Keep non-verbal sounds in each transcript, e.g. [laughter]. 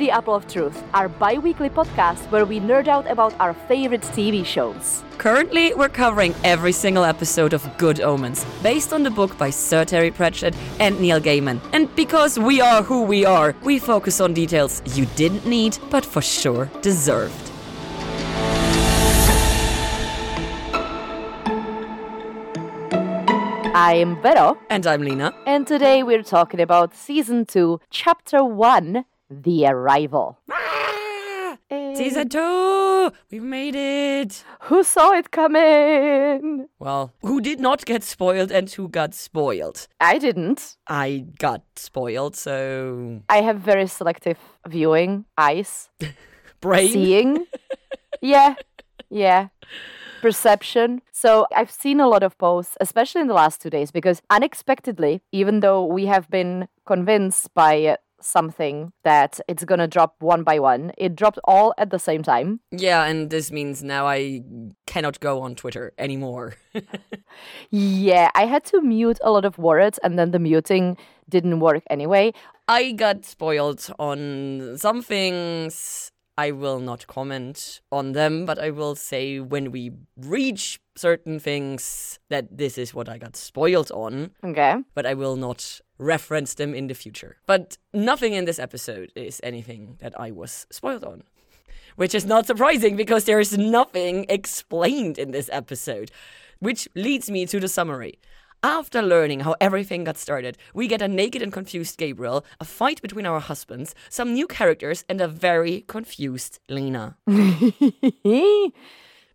The Apple of Truth, our bi weekly podcast where we nerd out about our favorite TV shows. Currently, we're covering every single episode of Good Omens, based on the book by Sir Terry Pratchett and Neil Gaiman. And because we are who we are, we focus on details you didn't need, but for sure deserved. I'm Vero, And I'm Lina. and today we're talking about Season 2, Chapter 1 The Arrival. Eh, Season 2! We've made it! Who saw it coming? Well, who did not get spoiled and who got spoiled? I didn't. I got spoiled, so. I have very selective viewing, eyes, [laughs] Brain? seeing. [laughs] yeah, yeah. Perception. So I've seen a lot of posts, especially in the last two days, because unexpectedly, even though we have been convinced by something that it's gonna drop one by one, it dropped all at the same time. Yeah, and this means now I cannot go on Twitter anymore. [laughs] Yeah, I had to mute a lot of words, and then the muting didn't work anyway. I got spoiled on some things. I will not comment on them, but I will say when we reach certain things that this is what I got spoiled on, Okay. but I will not reference them in the future. But nothing in this episode is anything that I was spoiled on. Which is not surprising because there is nothing explained in this episode. Which leads me to the summary. After learning how everything got started, we get a naked and confused Gabriel, a fight between our husbands, some new characters, and a very confused Lina. [laughs]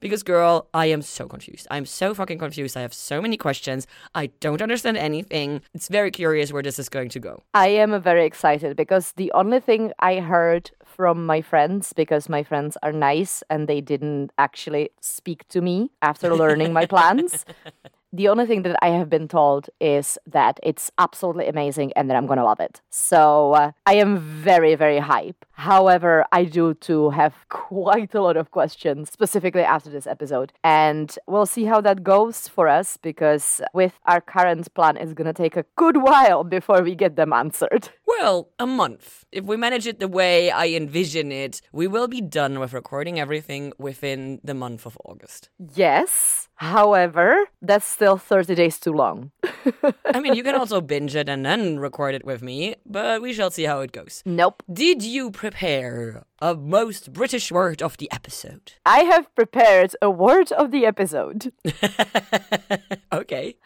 Because, girl, I am so confused. I'm so fucking confused. I have so many questions. I don't understand anything. It's very curious where this is going to go. I am very excited because the only thing I heard from my friends, because my friends are nice and they didn't actually speak to me after learning my plans. [laughs] The only thing that I have been told is that it's absolutely amazing and that I'm going to love it. So uh, I am very, very hype. However, I do too have [laughs] quite a lot of questions, specifically after this episode. And we'll see how that goes for us because with our current plan, it's going to take a good while before we get them answered. [laughs] Well, a month. If we manage it the way I envision it, we will be done with recording everything within the month of August. Yes. However, that's still 30 days too long. I mean, you can [laughs] also binge it and then record it with me, but we shall see how it goes. Nope. Did you prepare a most British word of the episode? I have prepared a word of the episode. [laughs] okay.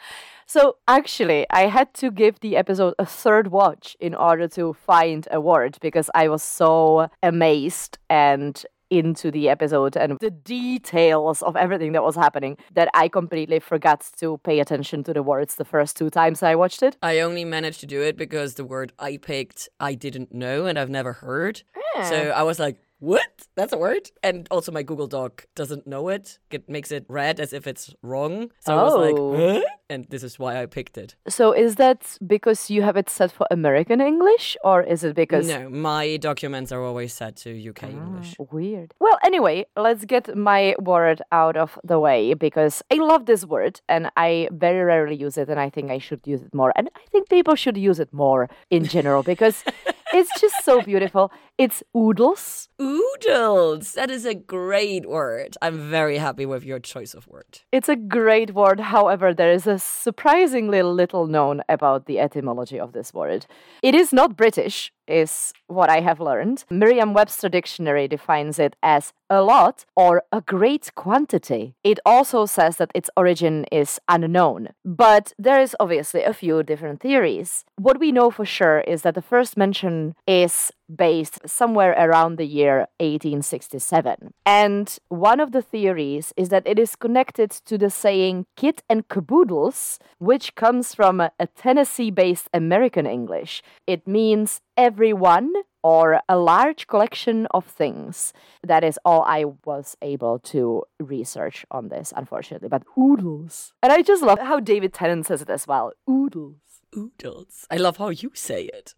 So, actually, I had to give the episode a third watch in order to find a word because I was so amazed and into the episode and the details of everything that was happening that I completely forgot to pay attention to the words the first two times I watched it. I only managed to do it because the word I picked I didn't know and I've never heard. So I was like, what? That's a word? And also my Google Doc doesn't know it. It makes it red as if it's wrong. So I was Oh. like, huh? And this is why I picked it. So, is that because you have it set for American English or is it because No, my documents are always set to UK ah, English. Weird. Well, anyway, let's get my word out of the way because I love this word and I very rarely use it and I think I should use it more. And I think people should use it more in general because [laughs] it's just so beautiful. It's oodles. Oodles! That is a great word. I'm very happy with your choice of word. It's a great word. However, there is a surprisingly little known about the etymology of this word. It is not British, is what I have learned. Merriam Webster Dictionary defines it as a lot or a great quantity. It also says that its origin is unknown, but there is obviously a few different theories. What we know for sure is that the first mention is based somewhere around the year 1867. And one of the theories is that it is connected to the saying kit and caboodles, which comes from a, Tennessee based American English. It means everyone or a large collection of things. That is all I was able to research on this, unfortunately. But oodles. And I just love how David Tennant says it as well. Oodles. Oodles. I love how you say it.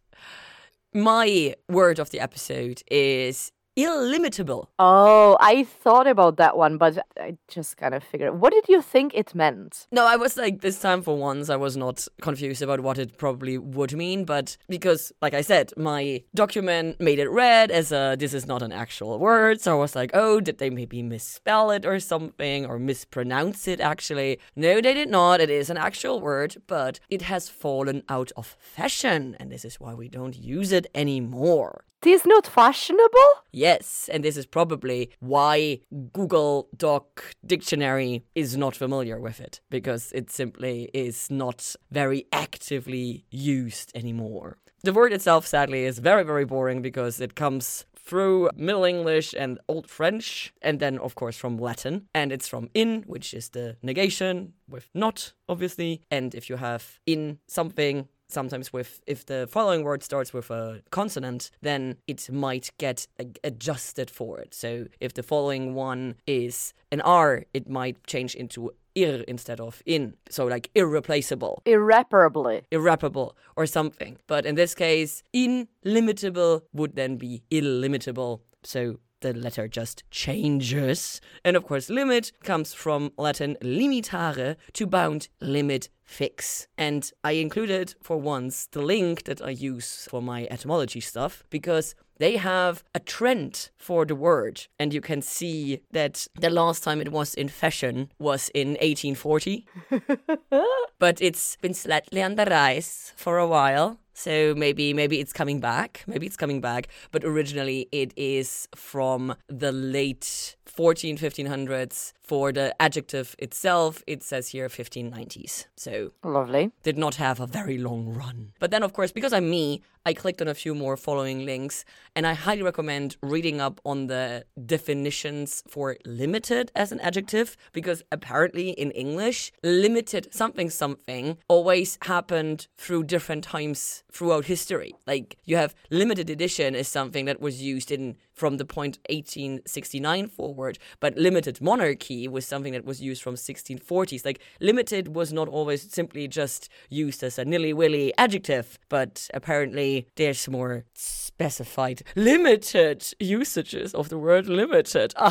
My word of the episode is illimitable. Oh, I thought about that one, but I just kind of figured. What did you think it meant? No, I was like, this time for once, I was not confused about what it probably would mean, but because, like I said, my document made it red as a this is not an actual word, so I was like, oh, did they maybe misspell it or something, or mispronounce it actually? No, they did not. It is an actual word, but it has fallen out of fashion, and this is why we don't use it anymore. This not fashionable? Yes, and this is probably why Google Doc Dictionary is not familiar with it, because it simply is not very actively used anymore. The word itself, sadly, is very, very boring because it comes through Middle English and Old French, and then, of course, from Latin. And it's from in, which is the negation, with not, obviously. And if you have in something, sometimes with if the following word starts with a consonant then it might get adjusted for it. So if the following one is an r it might change into ir instead of in. So like irreplaceable. Irreparably. irreparable or something. But in this case illimitable would then be illimitable. So the letter just changes. And of course, limit comes from Latin limitare, to bound, limit, fix. And I included for once the link that I use for my etymology stuff because they have a trend for the word. And you can see that the last time it was in fashion was in 1840. [laughs] but it's been slightly on the rise for a while. So maybe maybe it's coming back. Maybe it's coming back. But originally it is from the late 14 1500s. For the adjective itself, it says here 1590s. So Lovely. did not have a very long run. But then, of course, because I'm me, I clicked on a few more following links, and I highly recommend reading up on the definitions for limited as an adjective, because apparently in English, limited something something always happened through different times throughout history. Like you have limited edition is something that was used in from the point 1869 forward, but limited monarchy was something that was used from 1640s. Like limited was not always simply just used as a nilly willy adjective, but apparently there's more specified limited usages of the word limited. [laughs]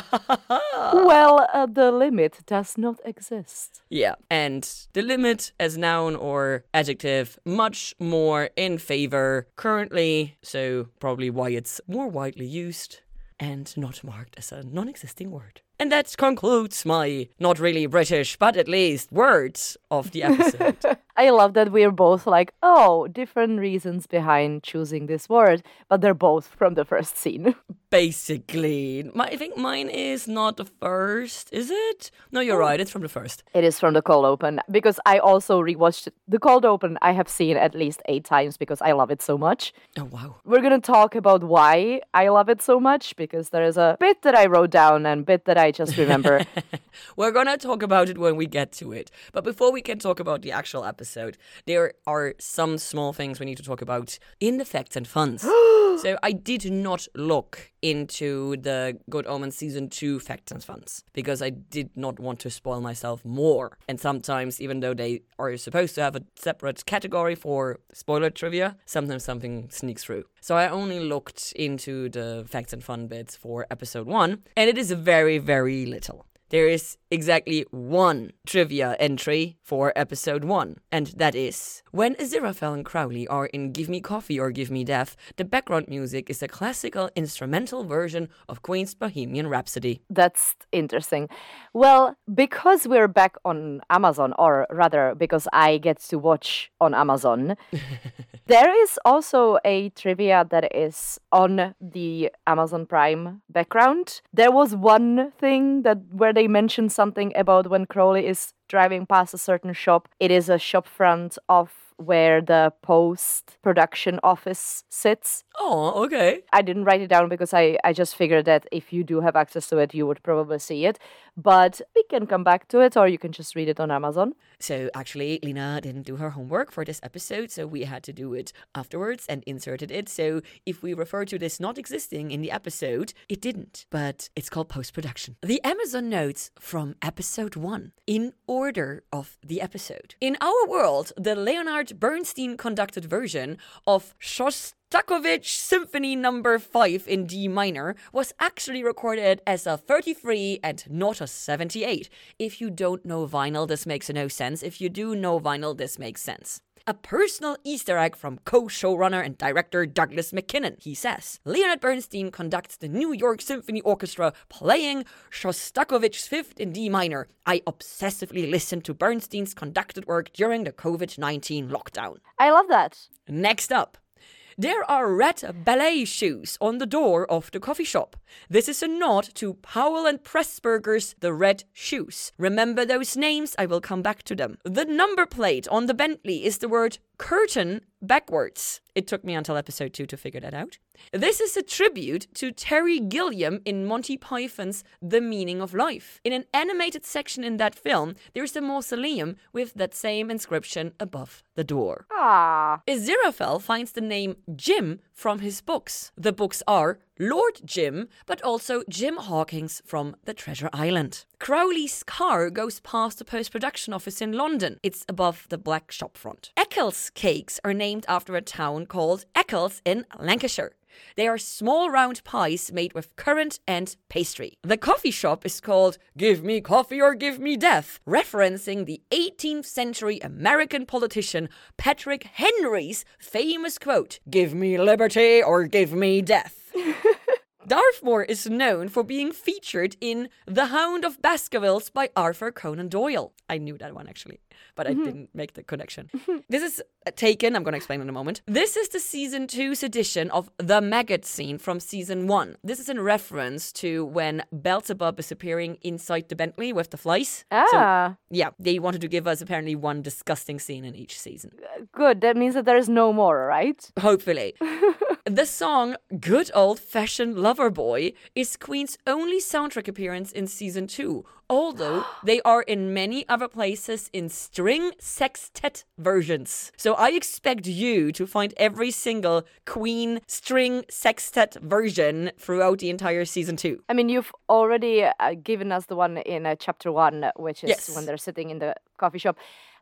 Well, uh, the limit does not exist. Yeah, and the limit as noun or adjective much more in favor currently, so probably why it's more widely used and not marked as a non existing word. And that concludes my not really British, but at least words of the episode. [laughs] I love that we're both like, oh, different reasons behind choosing this word, but they're both from the first scene. [laughs] Basically, my, I think mine is not the first, is it? No, you're oh. right, it's from the first. It is from the cold open because I also rewatched the cold open. I have seen at least eight times because I love it so much. Oh, wow. We're gonna talk about why I love it so much because there is a bit that I wrote down and bit that I just remember. [laughs] We're gonna talk about it when we get to it. But before we can talk about the actual episode, there are some small things we need to talk about in the facts and funs. [gasps] so I did not look into the Good Omens season two facts and funs because I did not want to spoil myself more. And sometimes, even though they are supposed to have a separate category for spoiler trivia, sometimes something sneaks through. So I only looked into the facts and fun bits for episode one, and it is very, very little. There is exactly one trivia entry for episode one, and that is when Aziraphale and Crowley are in Give Me Coffee or Give Me Death, the background music is a classical instrumental version of Queen's Bohemian Rhapsody. That's interesting. Well, because we're back on Amazon, or rather, because I get to watch on Amazon, [laughs] there is also a trivia that is on the Amazon Prime background. There was one thing that where they mentioned something about when Crowley is driving past a certain shop. It is a shop front of where the post production office sits. Oh, okay. I didn't write it down because I, I just figured that if you do have access to it, you would probably see it. But we can come back to it, or you can just read it on Amazon. So actually, Lina didn't do her homework for this episode, so we had to do it afterwards and inserted it. So if we refer to this not existing in the episode, it didn't, but it's called post production. The Amazon notes from episode one in order of the episode. In our world, the Leonard Bernstein conducted version of Shostakovich Symphony Number 5 in D minor was actually recorded as a 33 and not a 78. If you don't know vinyl, this makes no sense. If you do know vinyl, this makes sense. A personal Easter egg from co showrunner and director Douglas Mackinnon. He says Leonard Bernstein conducts the New York Symphony Orchestra playing Shostakovich's Fifth in D minor. I obsessively listened to Bernstein's conducted work during the COVID 19 lockdown. I love that. Next up. There are red ballet shoes on the door of the coffee shop. This is a nod to Powell and Pressburger's The Red Shoes. Remember those names? I will come back to them. The number plate on the Bentley is the word curtain backwards. It took me until episode 2 to figure that out. This is a tribute to Terry Gilliam in Monty Python's The Meaning of Life. In an animated section in that film, there's a mausoleum with that same inscription above the door. Ah. Aziraphale finds the name Jim from his books. The books are Lord Jim, but also Jim Hawkins from The Treasure Island. Crowley's car goes past the post production office in London. It's above the black shopfront. Eccles cakes are named after a town called Eccles in Lancashire. They are small round pies made with currant and pastry. The coffee shop is called Give Me Coffee or Give Me Death, referencing the 18th century American politician Patrick Henry's famous quote Give me liberty or give me death. [laughs] Dartmoor is known for being featured in The Hound of Baskervilles by Arthur Conan Doyle. I knew that one actually, but I didn't make the connection. this is uh, taken, I'm going to explain in a moment. This is the season two's edition of the maggot scene from season one. This is in reference to when Beelzebub is appearing inside the Bentley with the flies. So, Ah. yeah, they wanted to give us apparently one disgusting scene in each season. Good. That means that there is no more, right? Hopefully. [laughs] the song Good Old Fashioned Lover Boy is Queen's only soundtrack appearance in season two, although [gasps] they are in many other places in string sextet versions. So I expect you to find every single Queen string sextet version throughout the entire season two. I mean, you've already uh, given us the one in uh, chapter one, which is Yes. when they're sitting in the coffee shop.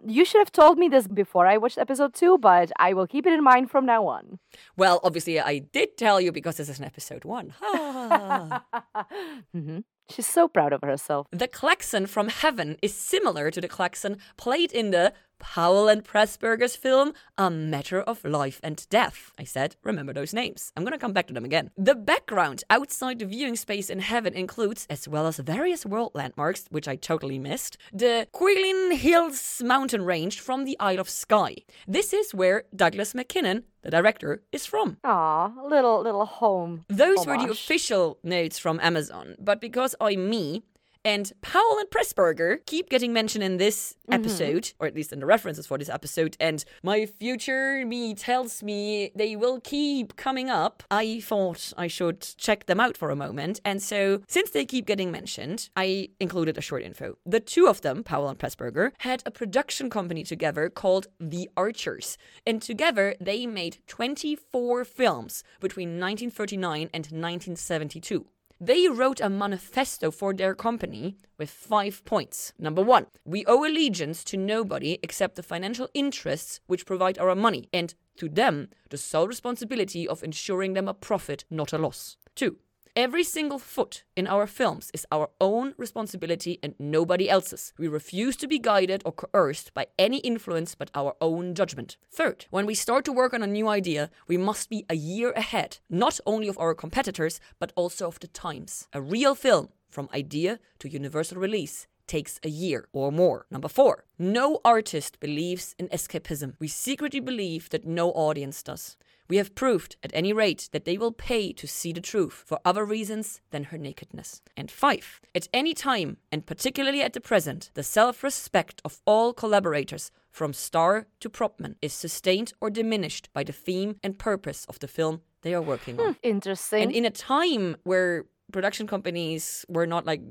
You should have told me this before I watched episode two, but I will keep it in mind from now on. Well, obviously, I did tell you because this is an episode one. Ha. [laughs] hmm She's so proud of herself. The klaxon from heaven is similar to the klaxon played in the Powell and Pressburger's film A Matter of Life and Death. I said, remember those names. I'm gonna come back to them again. The background outside the viewing space in heaven includes, as well as various world landmarks, which I totally missed, the Cuillin Hills mountain range from the Isle of Skye. This is where Douglas Mackinnon, the director, is from. Aw, little little home. Those were the official notes from Amazon, but because I'm me and Powell and Pressburger keep getting mentioned in this mm-hmm. episode, or at least in the references for this episode, and my future me tells me they will keep coming up, I thought I should check them out for a moment. And so, since they keep getting mentioned, I included a short info. The two of them, Powell and Pressburger, had a production company together called The Archers, and together they made 24 films between 1939 and 1972. They wrote a manifesto for their company with five points. Number one, we owe allegiance to nobody except the financial interests which provide our money, and to them, the sole responsibility of ensuring them a profit, not a loss. Two, Every single foot in our films is our own responsibility and nobody else's. We refuse to be guided or coerced by any influence but our own judgment. Third, when we start to work on a new idea, we must be a year ahead, not only of our competitors, but also of the times. A real film, from idea to universal release, takes a year or more. Number four, no artist believes in escapism. We secretly believe that no audience does. We have proved, at any rate, that they will pay to see the truth for other reasons than her nakedness. And five, at any time, and particularly at the present, the self respect of all collaborators, from star to propman, is sustained or diminished by the theme and purpose of the film they are working on. Interesting. And in a time where production companies were not like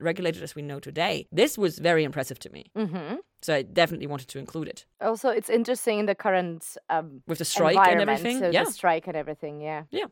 regulated as we know today, this was very impressive to me. hmm So I definitely wanted to include it. Also, it's interesting in the current um, With the strike and everything. so yeah. the strike and everything. Yeah. Yeah.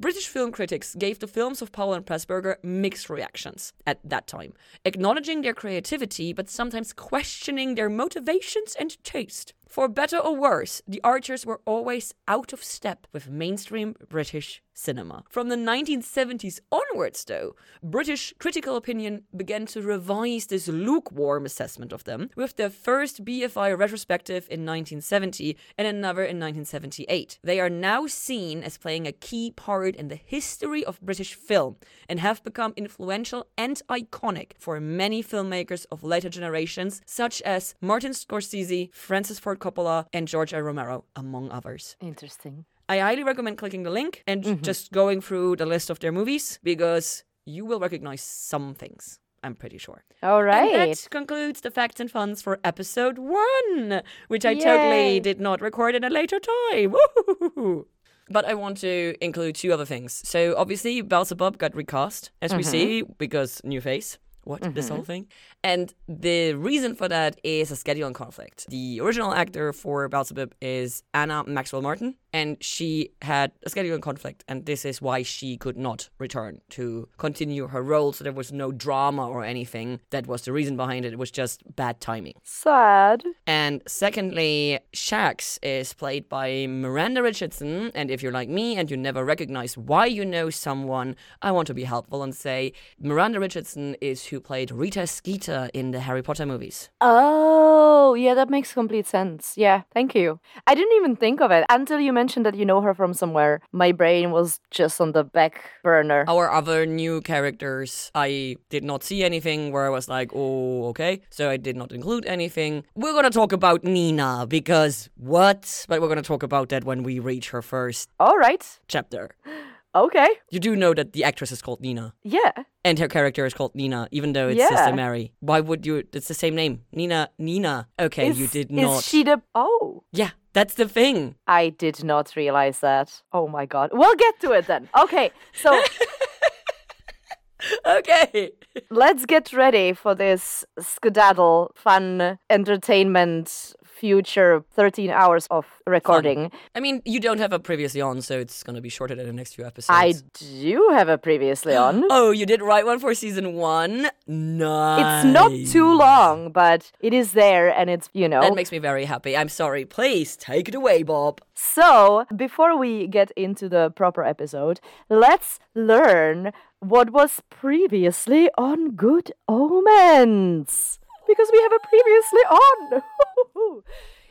British film critics gave the films of Powell and Pressburger mixed reactions at that time, acknowledging their creativity but sometimes questioning their motivations and taste. For better or worse, the Archers were always out of step with mainstream British cinema. From the 1970s onwards, though, British critical opinion began to revise this lukewarm assessment of them, with their first BFI retrospective in 1970 and another in 1978. They are now seen as playing a key part in the history of British film and have become influential and iconic for many filmmakers of later generations, such as Martin Scorsese, Francis Ford Coppola, and George A. Romero, among others. Interesting. I highly recommend clicking the link and mm-hmm. just going through the list of their movies because you will recognize some things. I'm pretty sure. All right. And that concludes the facts and funs for episode one, which I totally did not record in a later time. [laughs] Woo-hoo-hoo-hoo. But I want to include two other things. So obviously, Beelzebub got recast, as we mm-hmm. see, because new face. What this mm-hmm. whole thing? And the reason for that is a scheduling conflict. The original actor for Beelzebub is Anna Maxwell Martin, and she had a scheduling conflict, and this is why she could not return to continue her role. So there was no drama or anything. That was the reason behind it. It was just bad timing. Sad. And secondly, Shax is played by Miranda Richardson. And if you're like me and you never recognize why you know someone, I want to be helpful and say Miranda Richardson is who played Rita Skeeter in the Harry Potter movies. Oh, yeah, that makes complete sense. Yeah, thank you. I didn't even think of it until you mentioned that you know her from somewhere. My brain was just on the back burner. Our other new characters, I did not see anything where I was like, oh, okay. So I did not include anything. We're going to talk about Nina because what? But we're going to talk about that when we reach her first All right. chapter. [gasps] Okay. You do know that the actress is called Nina. Yeah. And her character is called Nina, even though it's Yeah. Sister Mary. Why would you? It's the same name. Nina, Nina. Okay, you Is- did is not. she the. Oh. Yeah, that's the thing. I did not realize that. Oh my god. We'll get to it then. Okay, so [laughs] Okay. let's get ready for this skedaddle, fun, entertainment, future 13 hours of recording. I mean, you don't have a previously on, so it's gonna be shorter than the next few episodes. I do have a previously on. [gasps] Oh, you did write one for season one. Nice. It's not too long, but it is there and it's, you know. That makes me very happy. I'm sorry. Please take it away, Bob. So, before we get into the proper episode, let's learn what was previously on Good Omens. Because we have a previously on. [laughs]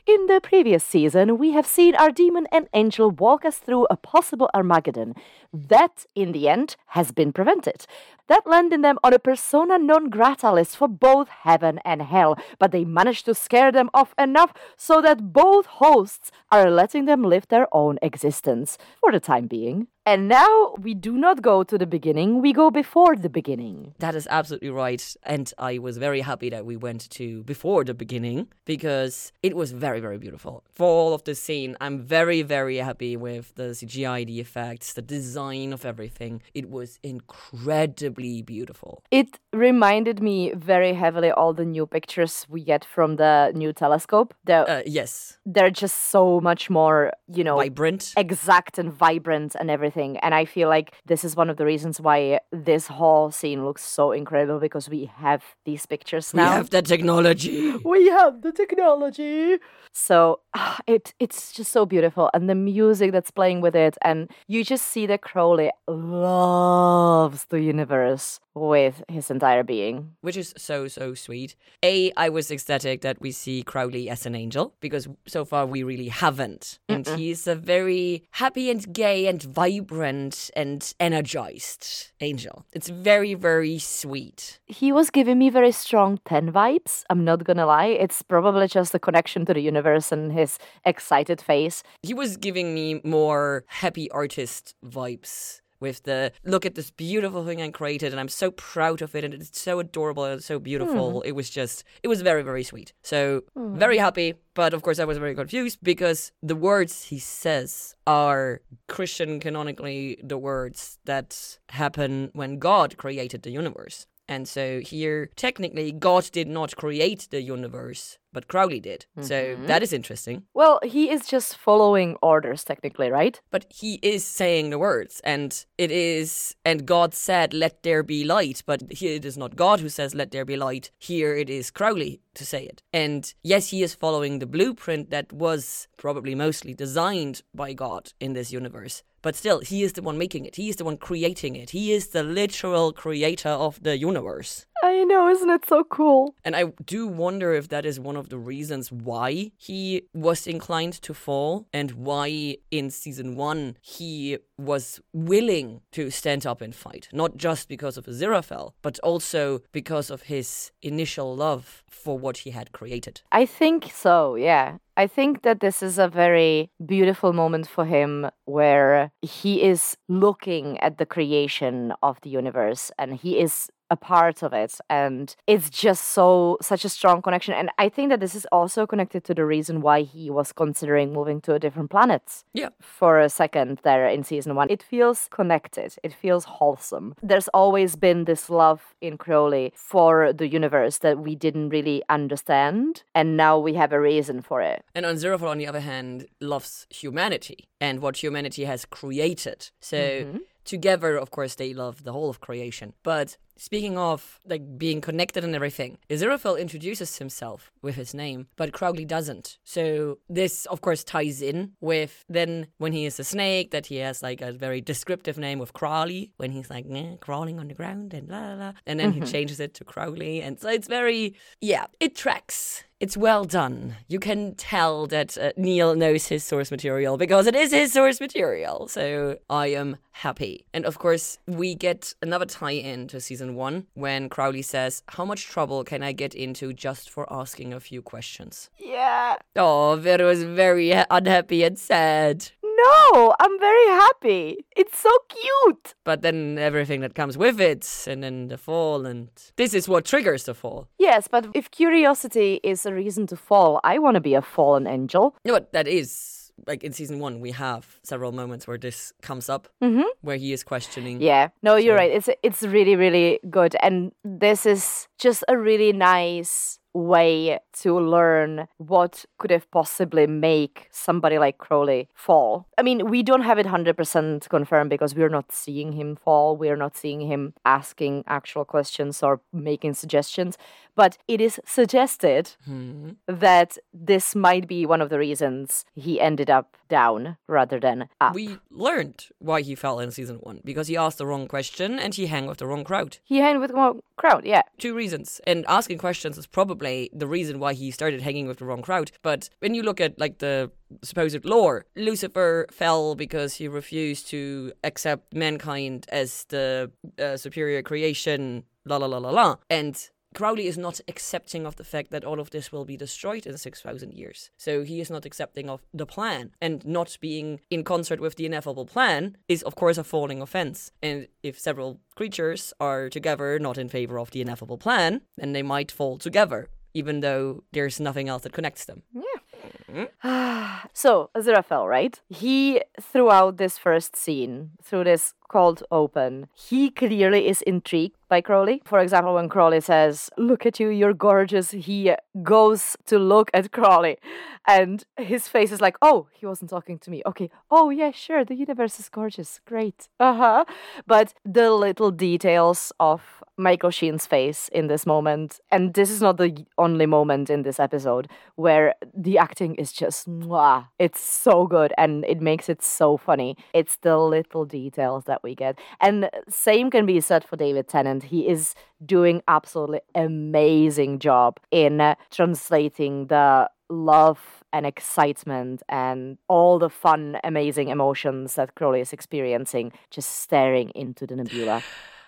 In the previous season, we have seen our demon and angel walk us through a possible Armageddon. That, in the end, has been prevented. That landed them on a persona non grata list for both heaven and hell, but they managed to scare them off enough so that both hosts are letting them live their own existence for the time being. And now we do not go to the beginning, we go before the beginning. That is absolutely right. And I was very happy that we went to before the beginning because it was very, very beautiful. For all of the scene, I'm very, very happy with the CGI, the effects, the design of everything. It was incredibly beautiful. It reminded me very heavily all the new pictures we get from the new telescope. They're, Uh, yes, they're just so much more, you know, vibrant. exact and vibrant and everything. And I feel like this is one of the reasons why this whole scene looks so incredible because we have these pictures now. We have the technology. [laughs] we have the technology. So [sighs] it it's just so beautiful, and the music that's playing with it, and you just see that Crowley loves the universe with his entire being. which is so so sweet. A, I was ecstatic that we see Crowley as an angel because so far we really haven't, and he's a very happy and gay and vibrant and energized angel. It's very very sweet. He was giving me very strong ten vibes. I'm not gonna lie. It's probably just the connection to the universe and his excited face. He was giving me more happy artist vibes. With the look at this beautiful thing I created, and I'm so proud of it, and it's so adorable and so beautiful. Hmm. It was just, it was very, very sweet. So, hmm. very happy, but of course, I was very confused because the words he says are Christian canonically the words that happen when God created the universe. And so here, technically, God did not create the universe, but Crowley did. So mm-hmm. that is interesting. Well, he is just following orders, technically, right? But he is saying the words, and it is, and God said, Let there be light. But here it is not God who says, Let there be light. Here it is Crowley to say it. And yes, he is following the blueprint that was probably mostly designed by God in this universe. But still, he is the one making it. He is the one creating it. He is the literal creator of the universe. I know, isn't it so cool? And I do wonder if that is one of the reasons why he was inclined to fall and why in season one he was willing to stand up and fight. Not just because of Aziraphale, but also because of his initial love for what he had created. I think so, yeah. I think that this is a very beautiful moment for him where he is looking at the creation of the universe and he is a part of it and it's just so such a strong connection and i think that this is also connected to the reason why he was considering moving to a different planet Yeah. for a second there in season one. It feels connected. It feels wholesome. There's always been this love in crowley for the universe that we didn't really understand and now we have a reason for it. And Aziraphale, on the other hand, loves humanity and what humanity has created. So mm-hmm. Together, of course, they love the whole of creation. But speaking of like being connected and everything, Aziraphale introduces himself with his name, but Crowley doesn't. So this, of course, ties in with then when he is a snake that he has like a very descriptive name with Crawley when he's like "Nah, crawling on the ground and blah blah, blah. and then he mm-hmm. changes it to Crowley, and so it's very yeah, it tracks. It's well done. You can tell that uh, Neil knows his source material because it is his source material. So I am happy. And of course, we get another tie in to season one when Crowley says, How much trouble can I get into just for asking a few questions? yeah Oh, Vero is very unhappy and sad. No i'm very happy it's so cute But then everything that comes with it, and then the fall, and this is what triggers the fall. Yes, but if curiosity is a reason to fall, I want to be a fallen angel. No, but that is like in season one, we have several moments where this comes up, mm-hmm. where he is questioning. Yeah, no, you're So- right. It's it's really really good, and this is just a really nice way to learn what could have possibly make somebody like Crowley fall. I mean, we don't have it 100% confirmed because we're not seeing him fall. We're not seeing him asking actual questions or making suggestions, but it is suggested Hmm. that this might be one of the reasons he ended up down rather than up. We learned why he fell in season one because he asked the wrong question and he hung with the wrong crowd. he hung with the wrong crowd, yeah. Two reasons. And asking questions is probably the reason why he started hanging with the wrong crowd. But when you look at like the supposed lore, Lucifer fell because he refused to accept mankind as the uh, superior creation, la la la la la. And Crowley is not accepting of the fact that all of this will be destroyed in 6,000 years. So he is not accepting of the plan. And not being in concert with the ineffable plan is, of course, a falling offense. And if several creatures are together not in favor of the ineffable plan, then they might fall together, even though there's nothing else that connects them. [sighs] So, Aziraphale, right? He, throughout this first scene, through this cold open, he clearly is intrigued by Crowley. For example, when Crowley says, Look at you, you're gorgeous, he goes to look at Crowley and his face is like, Oh, he wasn't talking to me. Okay. Oh, yeah, sure. The universe is gorgeous. Great. Uh huh. But the little details of Michael Sheen's face in this moment, and this is not the only moment in this episode where the acting is just mwah. It's so good and it makes it so funny. It's the little details that we get. And same can be said for David Tennant. He is doing absolutely amazing job in uh, translating the love and excitement and all the fun, amazing emotions that Crowley is experiencing just staring into the nebula.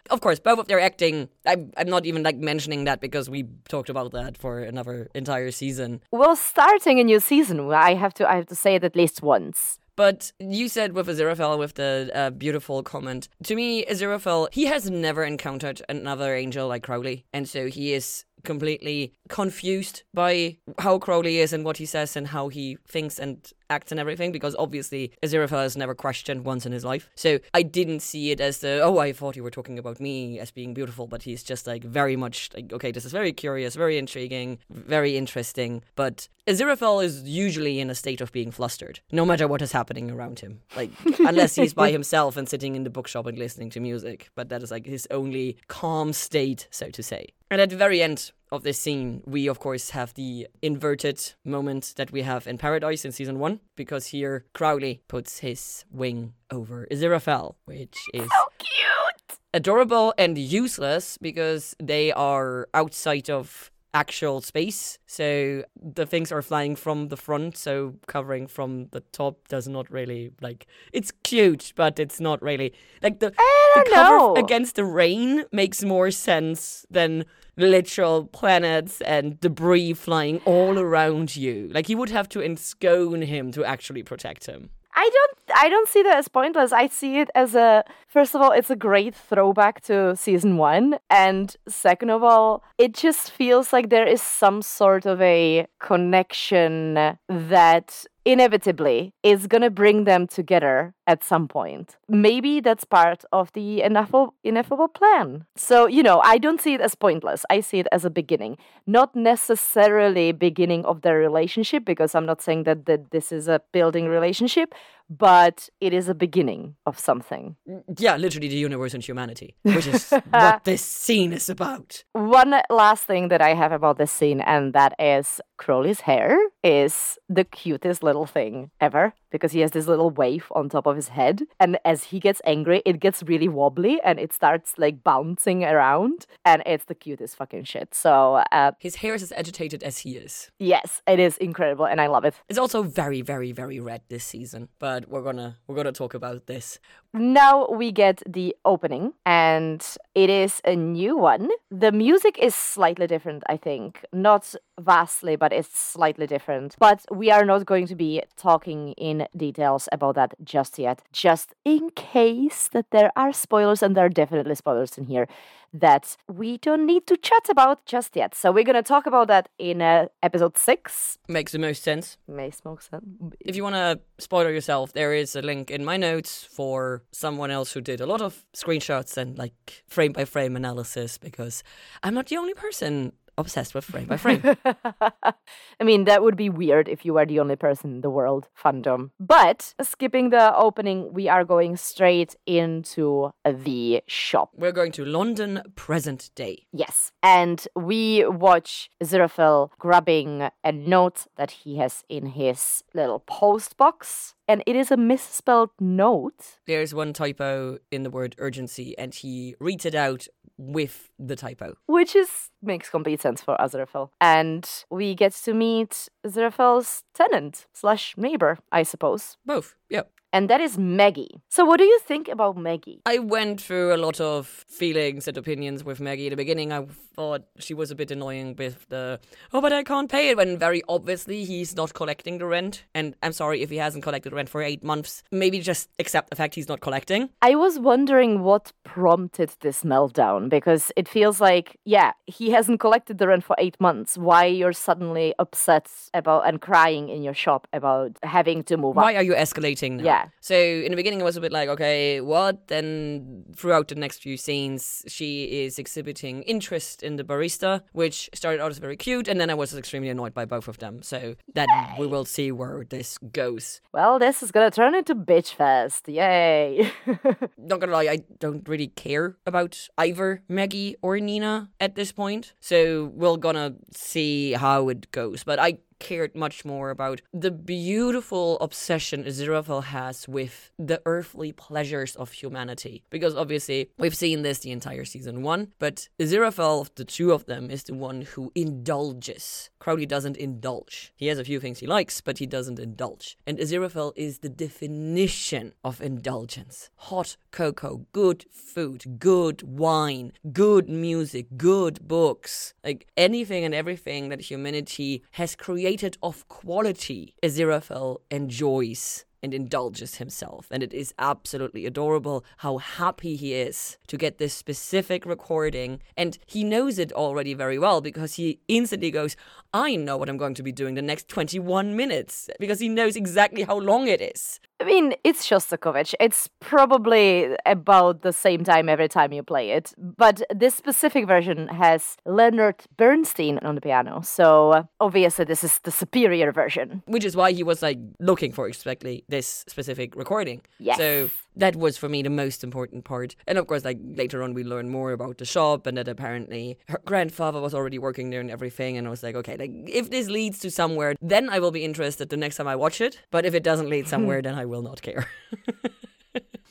Of course, both of their acting, I'm, I'm not even like mentioning that because we talked about that for another entire season. Well, starting a new season, I have to I have to say it at least once. But you said with Aziraphale, with the uh, beautiful comment, to me, Aziraphale, he has never encountered another angel like Crowley. And so he is completely confused by how Crowley is and what he says and how he thinks and acts and everything because obviously Aziraphale has never questioned once in his life. So I didn't see it as the oh I thought you were talking about me as being beautiful, but he's just like very much like okay this is very curious, very intriguing, very interesting. But Aziraphale is usually in a state of being flustered, no matter what is happening around him. Like [laughs] unless he's by himself and sitting in the bookshop and listening to music, but that is like his only calm state, so to say. And at the very end of this scene, we of course have the inverted moment that we have in Paradise in season one, because here Crowley puts his wing over Aziraphale, which is so cute. adorable and useless because they are outside of actual space. So the things are flying from the front, so covering from the top does not really like it's cute, but it's not really like the, the cover know. against the rain makes more sense than literal planets and debris flying all around you. Like you would have to enscone him to actually protect him. I don't I don't see that as pointless. I see it as a first of all, it's a great throwback to season one. And second of all, it just feels like there is some sort of a connection that inevitably is gonna bring them together at some point. Maybe that's part of the ineffable, ineffable plan. So, you know, I don't see it as pointless. I see it as a beginning. Not necessarily beginning of their relationship, because I'm not saying that, that this is a building relationship, but it is a beginning of something. Yeah, literally the universe and humanity, which is [laughs] what this scene is about. One last thing that I have about this scene, and that is Crowley's hair is the cutest little thing ever because he has this little wave on top of his head. And as he gets angry, it gets really wobbly and it starts like bouncing around. And it's the cutest fucking shit. So, uh, His hair is as agitated as he is. yes, it is incredible and I love it. It's also very, very, very red this season, but we're gonna we're gonna talk about this. Now we get the opening, and it is a new one. The music is slightly different, I think. Not vastly, but it's slightly different. But we are not going to be talking in details about that just yet, just in case that there are spoilers, and there are definitely spoilers in here that we don't need to chat about just yet. So we're going to talk about that in uh, episode six. Makes the most sense. May smoke some. If you wanna spoiler yourself, there is a link in my notes for someone else who did a lot of screenshots and like frame by frame analysis because I'm not the only person obsessed with frame by frame. [laughs] I mean, that would be weird if you were the only person in the world fandom. But skipping the opening, we are going straight into the shop. We're going to London present day. Yes. And we watch Aziraphale grabbing a note that he has in his little post box. And it is a misspelled note. There's one typo in the word urgency, and he reads it out with the typo. which is makes complete sense for Aziraphale. And we get to meet Aziraphale's tenant slash neighbor, I suppose. Both, yep. And that is Maggie. So what do you think about Maggie? I went through a lot of feelings and opinions with Maggie. In the beginning, I thought she was a bit annoying with the, oh, but I can't pay it, when very obviously he's not collecting the rent. And I'm sorry if he hasn't collected rent for eight months. Maybe just accept the fact he's not collecting. I was wondering what prompted this meltdown because it feels like, yeah, he hasn't collected the rent for eight months. Why you're suddenly upset about and crying in your shop about having to move Why are you escalating now? Yeah. So in the beginning, I was a bit like, okay, what? Then throughout the next few scenes, she is exhibiting interest in the barista, which started out as very cute, and then I was extremely annoyed by both of them. So then we will see where this goes. Well, this is gonna turn into bitch fest. Yay. [laughs] Not gonna lie, I don't really care about either Maggie or Nina at this point. So we're gonna see how it goes. But I cared much more about the beautiful obsession Aziraphale has with the earthly pleasures of humanity. Because obviously, we've seen this the entire season one, but of the two of them, is the one who indulges. Crowley doesn't indulge. He has a few things he likes, but he doesn't indulge. And Aziraphale is the definition of indulgence. Hot cocoa, good food, good wine, good music, good books. Like anything and everything that humanity has created created of quality, Aziraphale enjoys and indulges himself. And it is absolutely adorable how happy he is to get this specific recording. And he knows it already very well because he instantly goes, I know what I'm going to be doing the next 21 minutes because he knows exactly how long it is. I mean, it's Shostakovich. It's probably about the same time every time you play it. But this specific version has Leonard Bernstein on the piano. So obviously, this is the superior version. Which is why he was like looking for exactly this specific recording. Yes. So that was for me the most important part. And of course, like later on, we learn more about the shop and that apparently her grandfather was already working there and everything. And I was like, okay, like if this leads to somewhere, then I will be interested the next time I watch it. But if it doesn't lead somewhere, [laughs] then I will not care. [laughs]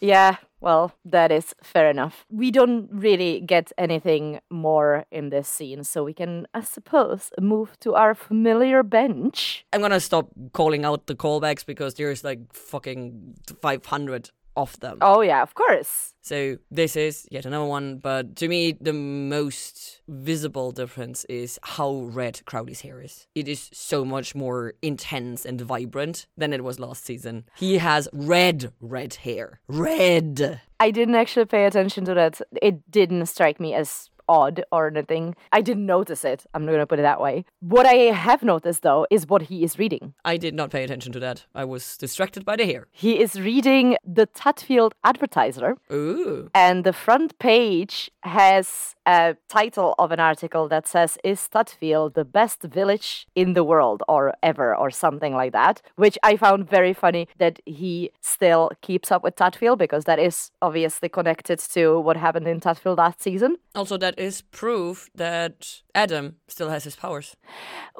Yeah, well, that is fair enough. We don't really get anything more in this scene, so we can, I suppose, move to our familiar bench. I'm gonna stop calling out the callbacks because there's like fucking 500 of them. Oh, yeah, of course. So this is yet another one, but to me the most visible difference is how red Crowley's hair is. It is so much more intense and vibrant than it was last season. He has red, red hair. Red. I didn't actually pay attention to that. It didn't strike me as odd or anything. I didn't notice it. I'm not going to put it that way. What I have noticed though is what he is reading. I did not pay attention to that. I was distracted by the hair. He is reading the Tadfield Advertiser, Ooh. and the front page has a title of an article that says, Is Tadfield the best village in the world or ever, or something like that? Which I found very funny that he still keeps up with Tadfield because that is obviously connected to what happened in Tadfield last season. Also, that is proof that Adam still has his powers.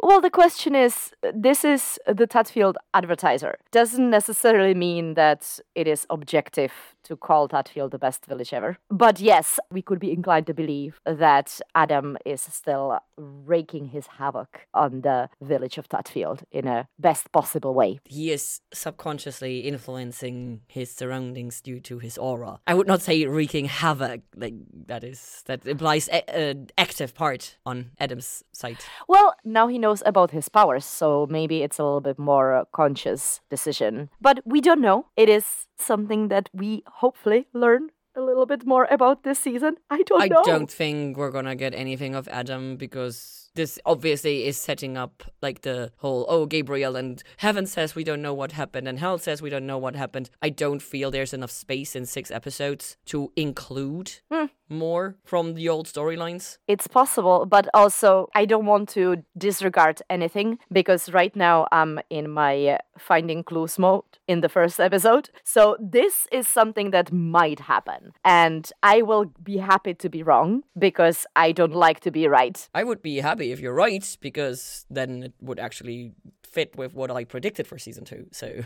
Well, the question is this is the Tadfield advertiser. Doesn't necessarily mean that it is objective to call Tadfield the best village ever. But yes, we could be inclined to believe that Adam is still raking his havoc on the village of Tadfield in a best possible way. He is subconsciously influencing his surroundings due to his aura. I would not say wreaking havoc, like that is that implies an active part on Adam's side. Well, now he knows about his powers, so maybe it's a little bit more uh, conscious decision. But we don't know. It is something that we hopefully learn a little bit more about this season. I don't I know. I don't think we're gonna get anything of Adam because this obviously is setting up like the whole oh Gabriel and heaven says we don't know what happened and hell says we don't know what happened. I don't feel there's enough space in six episodes to include Hmm. More from the old storylines. It's possible, but also I don't want to disregard anything because right now I'm in my uh, finding clues mode in the first episode. So this is something that might happen. And I will be happy to be wrong because I don't like to be right. I would be happy if you're right because then it would actually fit with what I predicted for season two. So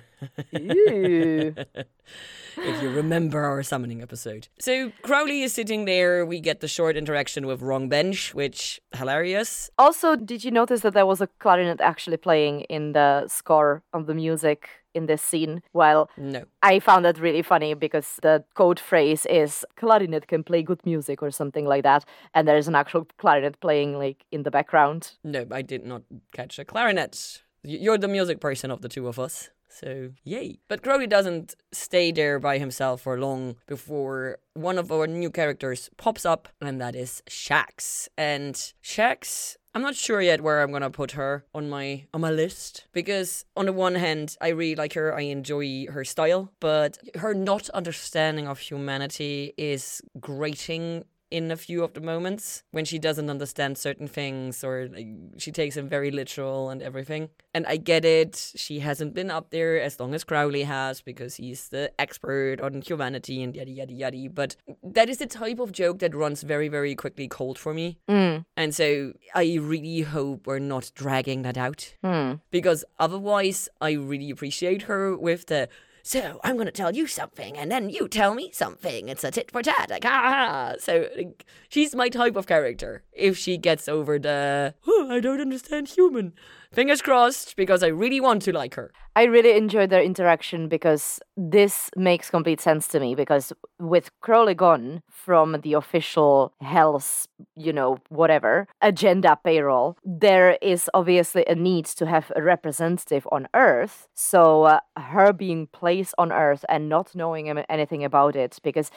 [laughs] if you remember our summoning episode. So Crowley is sitting there. We get the short interaction with Wrong Bench, which hilarious. also, did you notice that there was a clarinet actually playing in the score of the music in this scene? Well, No, I found that really funny because the code phrase is clarinet can play good music or something like that, and there is an actual clarinet playing like in the background. no, I did not catch a clarinet. You're the music person of the two of us. So, yay. But Crowley doesn't stay there by himself for long before one of our new characters pops up, and that is Shax. And Shax, I'm not sure yet where I'm gonna put her on my on my list because on the one hand, I really like her. I enjoy her style, but her not understanding of humanity is grating in a few of the moments when she doesn't understand certain things or like, she takes them very literal and everything. And I get it. She hasn't been up there as long as Crowley has because he's the expert on humanity and yada yada yada. But that is the type of joke that runs very very quickly cold for me. Mm. And so I really hope we're not dragging that out Hmm. because otherwise I really appreciate her with the so I'm gonna tell you something and then you tell me something. It's a tit for tat. Like, ah. So like, she's my type of character. If she gets over the oh, I don't understand human, fingers crossed because I really want to like her. I really enjoyed their interaction because this makes complete sense to me. Because with Crowley gone from the official Hell's, you know, whatever agenda payroll, there is obviously a need to have a representative on Earth. So uh, her being placed on Earth and not knowing anything about it, because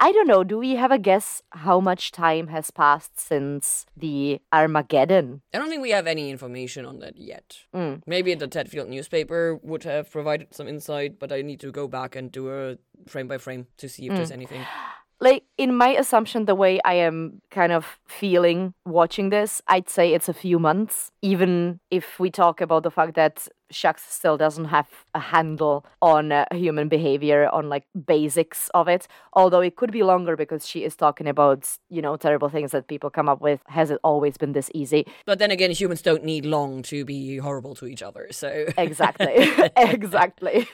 I don't know. Do we have a guess how much time has passed since the Armageddon? I don't think we have any information on that yet. Mm. Maybe the Tadfield newspaper would have provided some insight, but I need to go back and do a frame by frame to see if there's anything. [gasps] like in my assumption the way i am kind of feeling watching this i'd say it's a few months even if we talk about the fact that Shax still doesn't have a handle on uh, human behavior on like basics of it although it could be longer because she is talking about you know terrible things that people come up with has it always been this easy But then again, humans don't need long to be horrible to each other, so exactly [laughs] exactly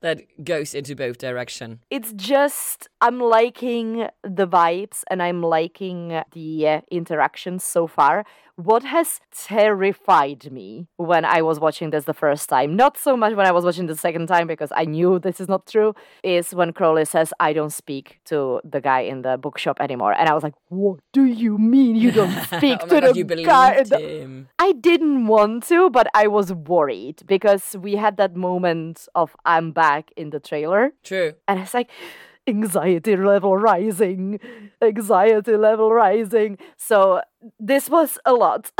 that goes into both direction. it's just I'm liking the vibes and I'm liking the uh, interactions so far. What has terrified me when I was watching this the first time, not so much when I was watching the second time because I knew this is not true, is when Crowley says, I don't speak to the guy in the bookshop anymore. And I was like, What do you mean you don't [laughs] speak oh to God, the guy? in the-". I didn't want to, but I was worried because we had that moment of I'm back in the trailer. True. And it's like, anxiety level rising, anxiety level rising. So this was a lot.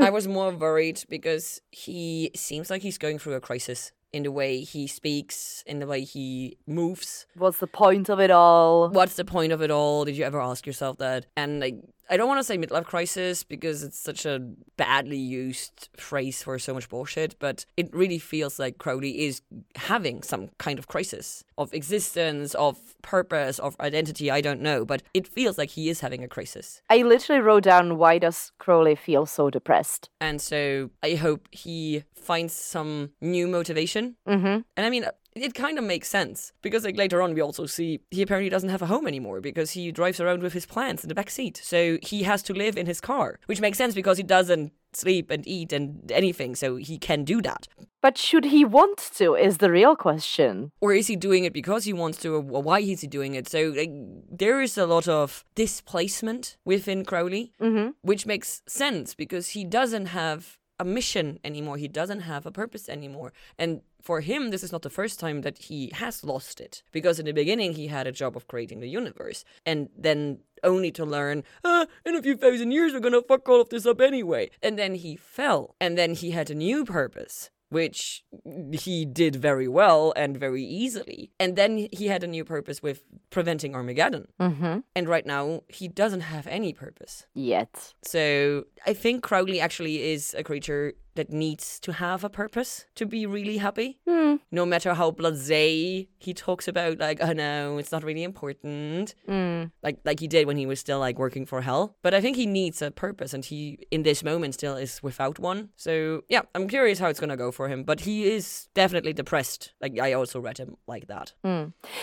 I [laughs] was more worried because he seems like he's going through a crisis in the way he speaks, in the way he moves. What's the point of it all? What's the point of it all? Did you ever ask yourself that? And like, I don't want to say midlife crisis because it's such a badly used phrase for so much bullshit, but it really feels like Crowley is having some kind of crisis of existence, of purpose, of identity. I don't know, but it feels like he is having a crisis. I literally wrote down why does Crowley feel so depressed? And so I hope he finds some new motivation. Mm-hmm. And I mean, it kind of makes sense because, like, later on, we also see he apparently doesn't have a home anymore because he drives around with his plants in the back seat. So he has to live in his car, which makes sense because he doesn't sleep and eat and anything, so he can do that. But should he want to is the real question. Or is he doing it because he wants to, or why is he doing it? So like, there is a lot of displacement within Crowley, Mm-hmm. which makes sense because he doesn't have a mission anymore. He doesn't have a purpose anymore. And for him, this is not the first time that he has lost it. Because in the beginning, he had a job of creating the universe. And then only to learn, ah, in a few thousand years, we're gonna fuck all of this up anyway. And then he fell. And then he had a new purpose. Which he did very well and very easily. And then he had a new purpose with preventing Armageddon. Mm-hmm. And right now, he doesn't have any purpose. Yet. So I think Crowley actually is a creature that needs to have a purpose to be really happy. Hmm. No matter how blasé he talks about, like, oh no, it's not really important. Mm. Like like he did when he was still like working for hell. But I think he needs a purpose and he in this moment still is without one. So yeah, I'm curious how it's gonna go for him. But he is definitely depressed. Like I also read him like that.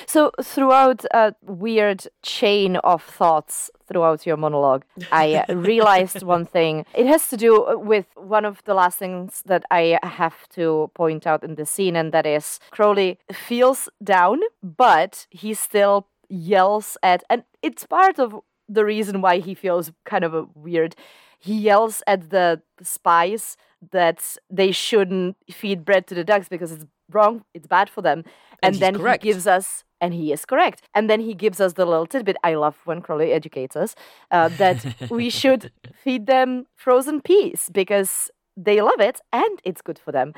So throughout a weird chain of thoughts throughout your monologue, I [laughs] realized one thing. It has to do with one of the last things that I have to point out in the scene, and that is Crowley feels down, but he still yells at, and it's part of the reason why he feels kind of a weird. He yells at the spies that they shouldn't feed bread to the ducks because it's wrong, it's bad for them. And, he's then correct. he gives us, and he is correct. And then he gives us the little tidbit. I love when Crowley educates us uh, that we [laughs] should feed them frozen peas because they love it and it's good for them.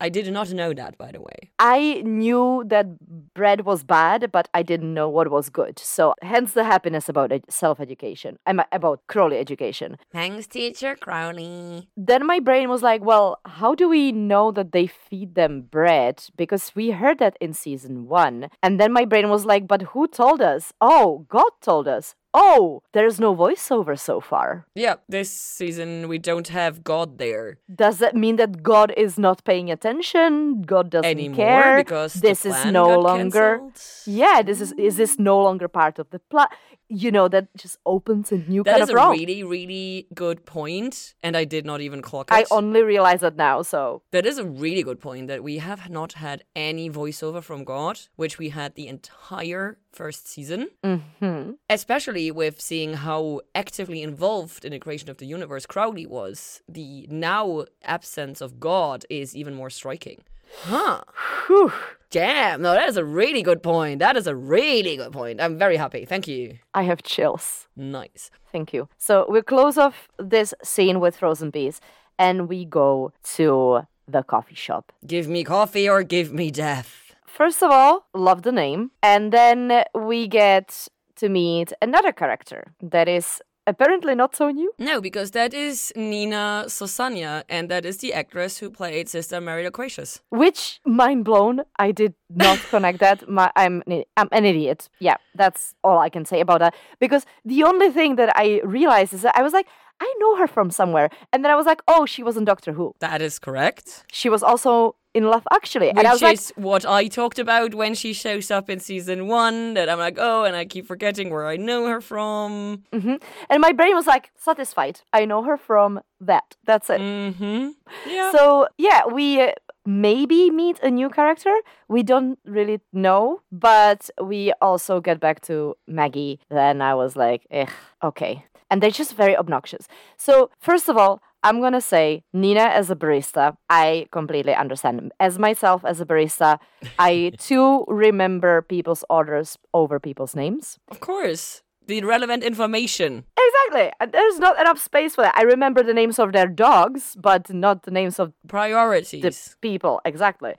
I did not know that by the way. I knew that bread was bad, but I didn't know what was good. So, hence the happiness about self education. I'm about Crowley education. Thanks, teacher Crowley. Then my brain was like, well, how do we know that they feed them bread? Because we heard that in season one. And then my brain was like, but who told us? Oh, God told us. Oh, there's no voiceover so far. Yeah, this season we don't have God there Does that mean that God is not paying attention? God doesn't anymore care because this is no longer. cancelled. Yeah, this is is this no longer part of the plot? You know, that just opens a new That kind is of a really, really good point, and I did not even clock it. I only realize it now, so that is a really good point that we have not had any voiceover from God, which we had the entire first season. mhm. Especially with seeing how actively involved in the creation of the universe Crowley was, the now absence of God is even more striking. Huh. Whew. Damn, no, that is a really good point. That is a really good point. I'm very happy. Thank you. I have chills. Nice. Thank you. So we close off this scene with frozen bees and we go to the coffee shop. Give me coffee or give me death. First of all, love the name. And then we get to meet another character that is apparently not so new. No, because that is Nina Sosanya, and that is the actress who played Sister Mary Loquacious. Which mind blown. I did not [laughs] connect that. My, I'm I'm an idiot. Yeah, that's all I can say about that. Because the only thing that I realized is that I was like, I know her from somewhere, and then I was like, oh, she was in Doctor Who. That is correct. She was also in Love Actually, Which and I was like, is what I talked about when she shows up in season one. That I'm like, oh, and I keep forgetting where I know her from. hmm and my brain was like satisfied. I know her from that. That's it. Mm-hmm. Yeah. So yeah, we uh, maybe meet a new character. We don't really know, but we also get back to Maggie. Then I was like, eh, okay. And they're just very obnoxious. So first of all, I'm gonna say Nina as a barista, I completely understand. As myself as a barista, I [laughs] too remember people's orders over people's names. of course. The relevant information. Exactly. There's not enough space for that. I remember the names of their dogs, but not the names of the Priorities. people. Exactly.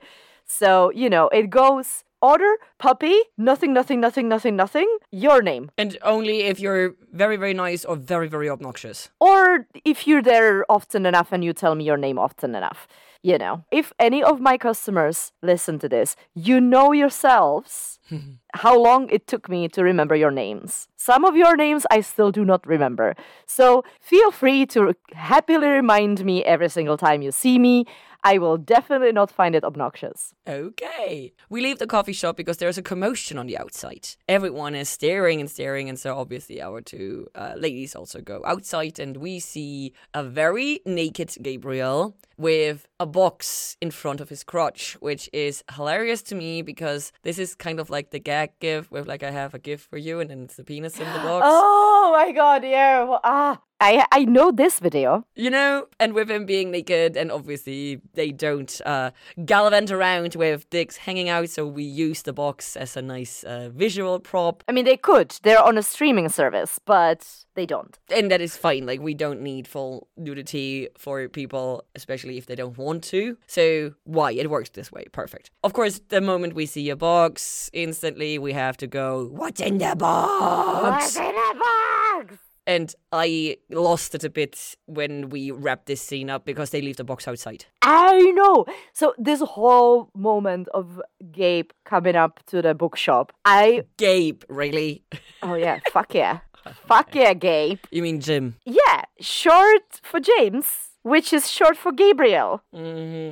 So, you know, it goes order, puppy, nothing, nothing, nothing, nothing, nothing, your name. And only if you're very, very nice or very, very obnoxious. Or if you're there often enough and you tell me your name often enough. You know, if any of my customers listen to this, you know yourselves [laughs] how long it took me to remember your names. Some of your names I still do not remember. So feel free to happily remind me every single time you see me. I will definitely not find it obnoxious. Okay. We leave the coffee shop because there's a commotion on the outside. Everyone is staring and staring, and so obviously our two uh, ladies also go outside, and we see a very naked Gabriel with a box in front of his crotch, which is hilarious to me because this is kind of like the gag gift with like I have a gift for you, and then it's the penis in the box. [gasps] Oh my god, yeah. Well, ah, I I know this video. You know, and with him being naked, and obviously they don't uh, gallivant around with dicks hanging out, so we use the box as a nice uh, visual prop, I mean, they could. They're on a streaming service, but they don't. and that is fine. Like, we don't need full nudity for people, especially if they don't want to. So, why? It works this way. Perfect. Of course, the moment we see a box, instantly we have to go, What's in the box? What's in the box? And I lost it a bit when we wrapped this scene up because they leave the box outside. I know. So this whole moment of Gabe coming up to the bookshop, I Gabe, really? [laughs] oh yeah, fuck yeah, fuck yeah, Gabe. You mean Jim? Yeah, short for James, which is short for Gabriel. hmm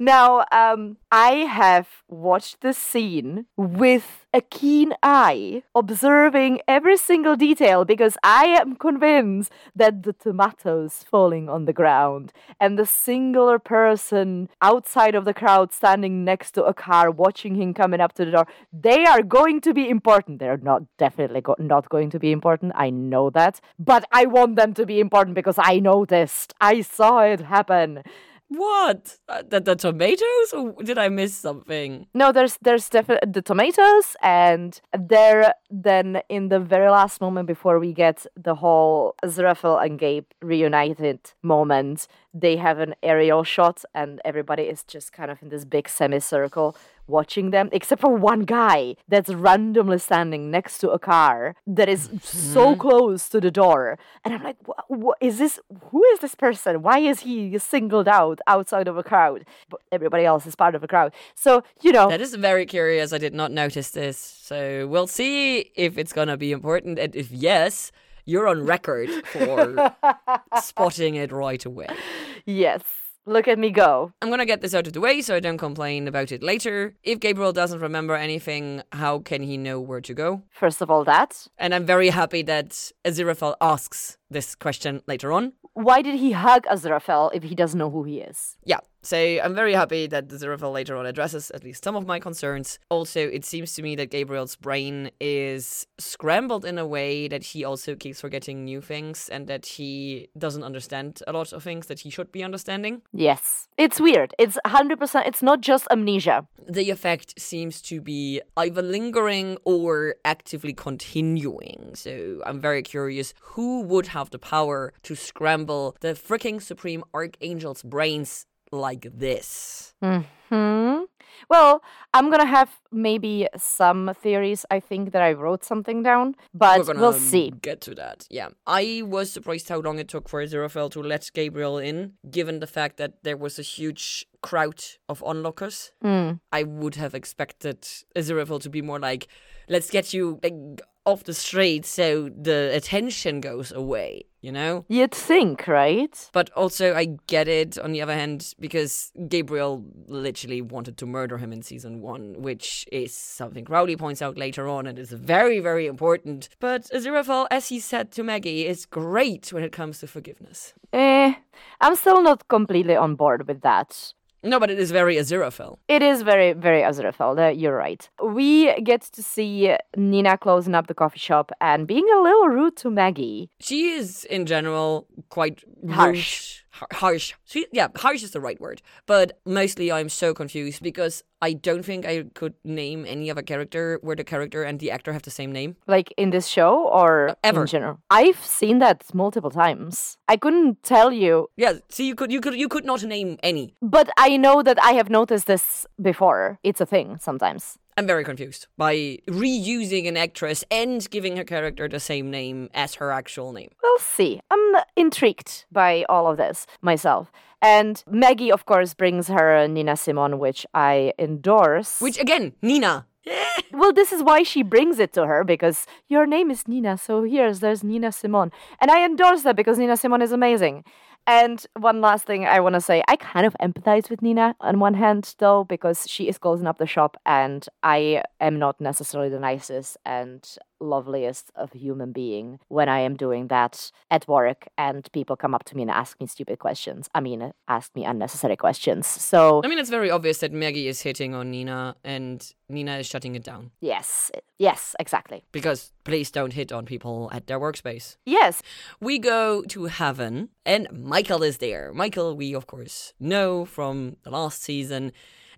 Now, um, I have watched the scene with a keen eye, observing every single detail because I am convinced that the tomatoes falling on the ground and the singular person outside of the crowd standing next to a car watching him coming up to the door, they are going to be important. They're not definitely go- not going to be important. I know that. But I want them to be important because I noticed. I saw it happen. What? Uh, the, the tomatoes? Or did I miss something? No, there's there's definitely the tomatoes, and there then in the very last moment before we get the whole Aziraphale and Gabe reunited moment, they have an aerial shot, and everybody is just kind of in this big semicircle watching them, except for one guy that's randomly standing next to a car that is so mm-hmm. close to the door, and I'm like, what, what is this? Who is this person? Why is he singled out outside of a crowd? But everybody else is part of a crowd. So you know, That is very curious. I did not notice this. So we'll see if it's going to be important. And if yes, you're on record for [laughs] spotting it right away. Yes. Look at me go. I'm gonna get this out of the way so I don't complain about it later. If Gabriel doesn't remember anything, how can he know where to go? First of all, that. And I'm very happy that Aziraphale asks this question later on. Why did he hug Aziraphale if he doesn't know who he is? Yeah, so I'm very happy that Aziraphale later on addresses at least some of my concerns. Also, it seems to me that Gabriel's brain is scrambled in a way that he also keeps forgetting new things and that he doesn't understand a lot of things that he should be understanding. Yes. It's weird. It's 100%, it's not just amnesia. The effect seems to be either lingering or actively continuing. So I'm very curious who would have the power to scramble the freaking Supreme Archangel's brains like this. Hmm. Well, I'm gonna have maybe some theories. I think that I wrote something down, but We're gonna we'll see. Get to that. Yeah, I was surprised how long it took for Aziraphale to let Gabriel in, given the fact that there was a huge crowd of onlookers. Hmm. I would have expected Aziraphale to be more like, "Let's get you like, off the street so the attention goes away." You know. You'd think, right? But also, I get it on the other hand because Gabriel literally wanted to murder him in season one, which is something Crowley points out later on and is very, very important. But Aziraphale, as he said to Maggie, is great when it comes to forgiveness. Eh, I'm still not completely on board with that. No, but it is very Aziraphale. It is very, very Aziraphale. You're right. We get to see Nina closing up the coffee shop and being a little rude to Maggie. She is, in general, quite rude- Harsh. Har- harsh. Yeah, harsh is the right word. But mostly, I'm so confused because I don't think I could name any other character where the character and the actor have the same name. Like in this show or uh, ever. in general? I've seen that multiple times. I couldn't tell you, Yeah, see, you could, you could, you could not name any. but I know that I have noticed this before. It's a thing sometimes. I'm very confused by reusing an actress and giving her character the same name as her actual name. We'll see. I'm intrigued by all of this myself. And Maggie, of course, brings her Nina Simone, which I endorse. Which again, Nina. [laughs] well, this is why she brings it to her because your name is Nina, so here's there's Nina Simone, and I endorse that because Nina Simone is amazing. And one last thing I want to say, I kind of empathize with Nina on one hand, though, because she is closing up the shop, and I am not necessarily the nicest and loveliest of human being when I am doing that at work, and people come up to me and ask me stupid questions. I mean, ask me unnecessary questions. So I mean, it's very obvious that Maggie is hitting on Nina and Nina is shutting it down. yes, yes, exactly. Because please don't hit on people at their workspace. Yes, We go to heaven, and Michael is there. Michael, we of course know from the last season.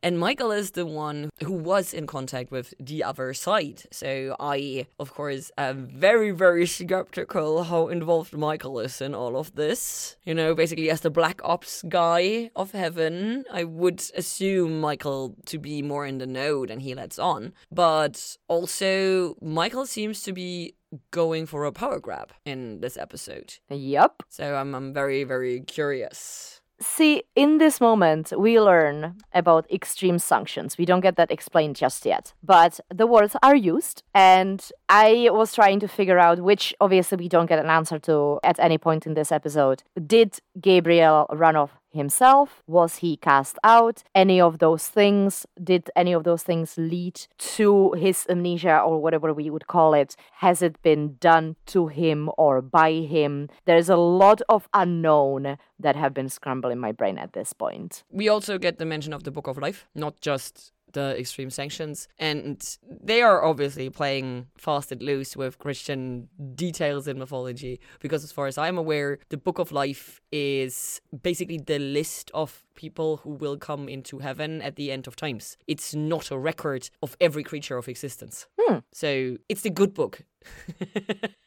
And Michael is the one who was in contact with the other side. So I, of course, am very, very skeptical how involved Michael is in all of this. You know, basically, as the Black Ops guy of heaven, I would assume Michael to be more in the know than he lets on. But also, Michael seems to be going for a power grab in this episode. yep. So I'm, I'm very, very curious. See, in this moment, we learn about extreme sanctions. We don't get that explained just yet, but the words are used. And I was trying to figure out which, obviously, we don't get an answer to at any point in this episode. Did Gabriel run off himself? Was he cast out? Any of those things? Did any of those things lead to his amnesia or whatever we would call it? Has it been done to him or by him? There's a lot of unknown that have been scrambling my brain at this point. We also get the mention of the Book of Life, not just the extreme sanctions. And they are obviously playing fast and loose with Christian details in mythology, because as far as I'm aware, the Book of Life is basically the list of people who will come into heaven at the end of times. It's not a record of every creature of existence. Hmm. So it's the good book. [laughs]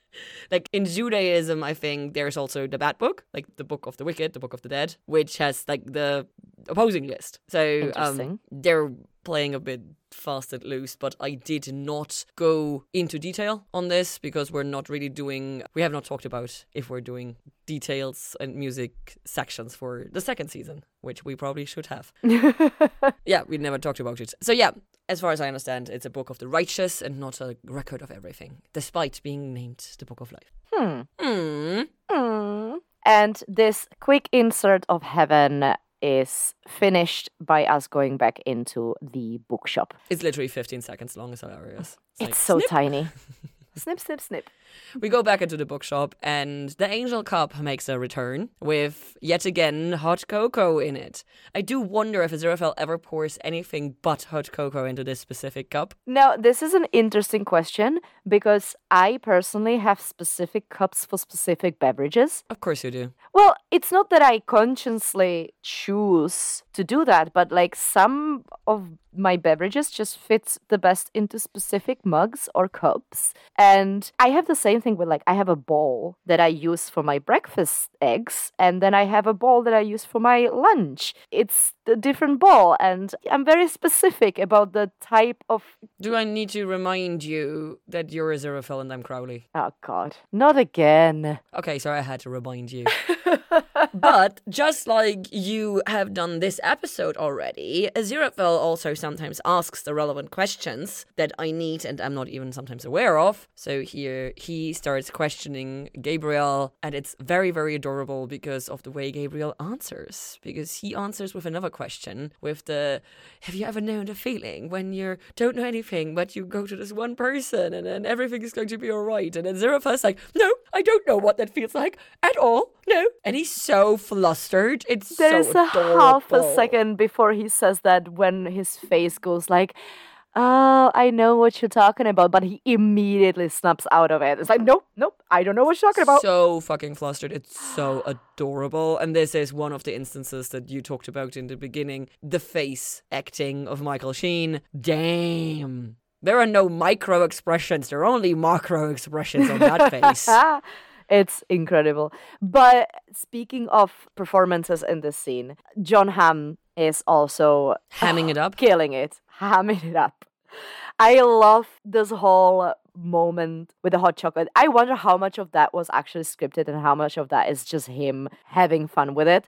like in Judaism, I think there's also the bad book, like the book of the wicked, the book of the dead, which has like the opposing list. So um, they're playing a bit fast and loose, but I did not go into detail on this because we're not really doing, we have not talked about if we're doing details and music sections for the second season, which we probably should have. [laughs] yeah, we never talked about it. So yeah, as far as I understand, it's a book of the righteous and not a record of everything, despite being named the Book of Life. Hmm. Hmm. Hmm. And this quick insert of heaven is finished by us going back into the bookshop. It's literally 15 seconds long. It's hilarious. It's like, so snip. tiny. [laughs] snip, snip, snip. We go back into the bookshop, and the Angel Cup makes a return with yet again hot cocoa in it. I do wonder if Aziraphale ever pours anything but hot cocoa into this specific cup. Now, this is an interesting question because I personally have specific cups for specific beverages. Of course you do. Well, it's not that I consciously choose to do that, but like some of my beverages just fit the best into specific mugs or cups. And I have the same thing with like I have a bowl that I use for my breakfast eggs, and then I have a bowl that I use for my lunch. It's a different bowl, and I'm very specific about the type of. Do I need to remind you that you're a Aziraphale and I'm Crowley? Oh God, not again. Okay, sorry, I had to remind you. [laughs] but just like you have done this episode already, Aziraphale also sometimes asks the relevant questions that I need and I'm not even sometimes aware of. So here he starts questioning Gabriel, and it's very, very adorable because of the way Gabriel answers. Because he answers with another question with the Have you ever known the feeling when you don't know anything but you go to this one person and then everything is going to be alright? And then Aziraphale's like, No, I don't know what that feels like at all. No. And he's so flustered. It's There's so a half a second before he says that when his face goes like, "Oh, I know what you're talking about," but he immediately snaps out of it. It's like, "Nope, nope, I don't know what you're talking about." So fucking flustered. It's so adorable. And this is one of the instances that you talked about in the beginning. The face acting of Michael Sheen. Damn. There are no micro expressions, there are only macro expressions on that [laughs] face. It's incredible. But speaking of performances in this scene, John Hamm is also Hamming it up. [sighs] killing it, hamming it up. I love this whole moment with the hot chocolate. I wonder how much of that was actually scripted and how much of that is just him having fun with it,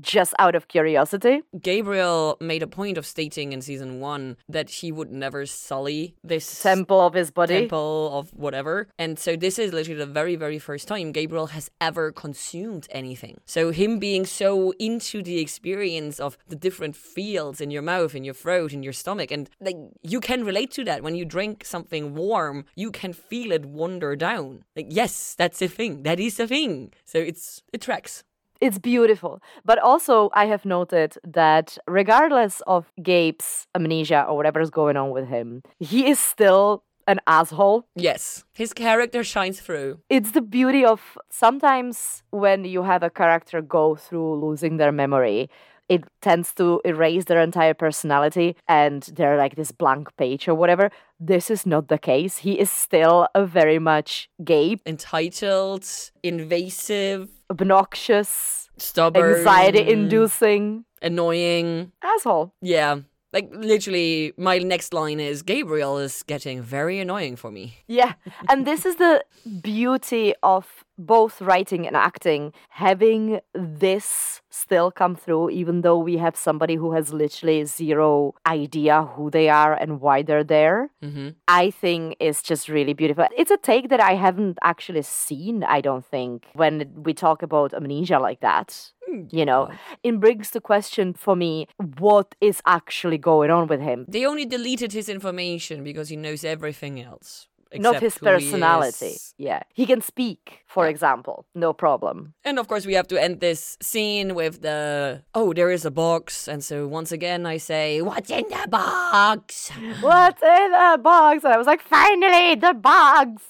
just out of curiosity. Gabriel made a point of stating in season one that he would never sully this Temple of his body. temple of whatever. And so this is literally the very, very first time Gabriel has ever consumed anything. So him being so into the experience of the different feels in your mouth, in your throat, in your stomach, and like you can relate to that when you drink something warm, you can feel it wander down. Like yes, that's a thing. That is a thing. So it's it tracks. It's beautiful. But also, I have noted that regardless of Gabe's amnesia or whatever is going on with him, he is still an asshole. Yes, his character shines through. It's the beauty of sometimes when you have a character go through losing their memory, it tends to erase their entire personality and they're like this blank page or whatever. This is not the case. He is still a very much gay, Entitled, invasive, obnoxious, stubborn, anxiety inducing annoying. asshole. Yeah. Like literally my next line is Gabriel is getting very annoying for me. Yeah. And this is the beauty of both writing and acting, having this still come through, even though we have somebody who has literally zero idea who they are and why they're there. hmm I think is just really beautiful. It's a take that I haven't actually seen, I don't think, when we talk about amnesia like that. You know, it brings the question for me what is actually going on with him? They only deleted his information because he knows everything else. Not his personality. Yeah. He can speak, for example, no problem. And of course, we have to end this scene with the oh, there is a box. And so once again, I say, What's in the box? What's in the box? And I was like, finally, the box.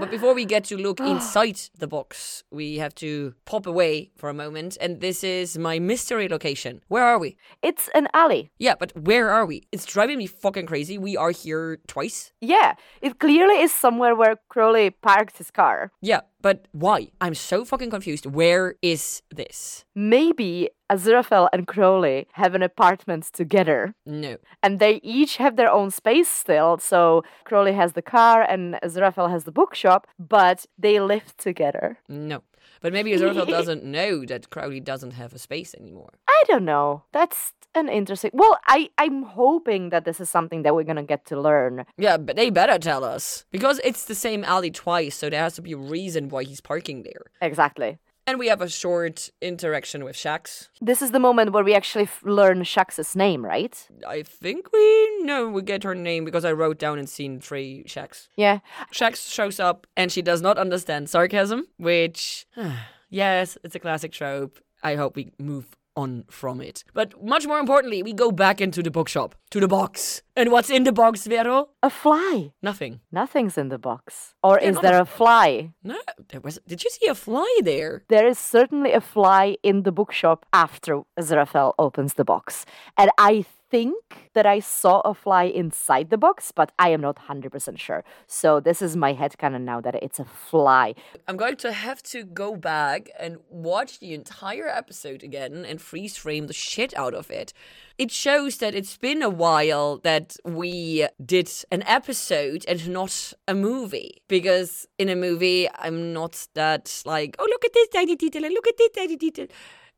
But before we get to look [gasps] inside the box, we have to pop away for a moment. And this is my mystery location. Where are we? It's an alley. Yeah, but where are we? It's driving me fucking crazy. We are here twice. Yeah, it clearly is somewhere where Crowley parked his car. Yeah, but why? I'm so fucking confused. Where is this? Maybe Aziraphale and Crowley have an apartment together. No. and they each have their own space still. So Crowley has the car and Aziraphale has the bookshop, but they live together. No. But maybe Aziraphale doesn't know that Crowley doesn't have a space anymore. I don't know. That's an interesting. Well, I I'm hoping that this is something that we're gonna get to learn. Yeah, but they better tell us. Because it's the same alley twice, so there has to be a reason why he's parking there. Exactly. And we have a short interaction with Shax. This is the moment where we actually f- learn Shax's name, right? I think we know we get her name because I wrote down in scene three Shax. Yeah. Shax shows up and she does not understand sarcasm, which, [sighs] yes, it's a classic trope. I hope we move on from it. But much more importantly, we go back into the bookshop, to the box. And what's in the box, Vero? A fly. Nothing. Nothing's in the box. Or Yeah, is there a fly? No, there was. Did you see a fly there? There is certainly a fly in the bookshop after Azrael opens the box. And I think that I saw a fly inside the box, but I am not 100% sure. So this is my headcanon now that it's a fly. I'm going to have to go back and watch the entire episode again and freeze frame the shit out of it. It shows that it's been a while that we did an episode and not a movie. Because in a movie, I'm not that like, oh, look at this tiny detail and look at this tiny detail.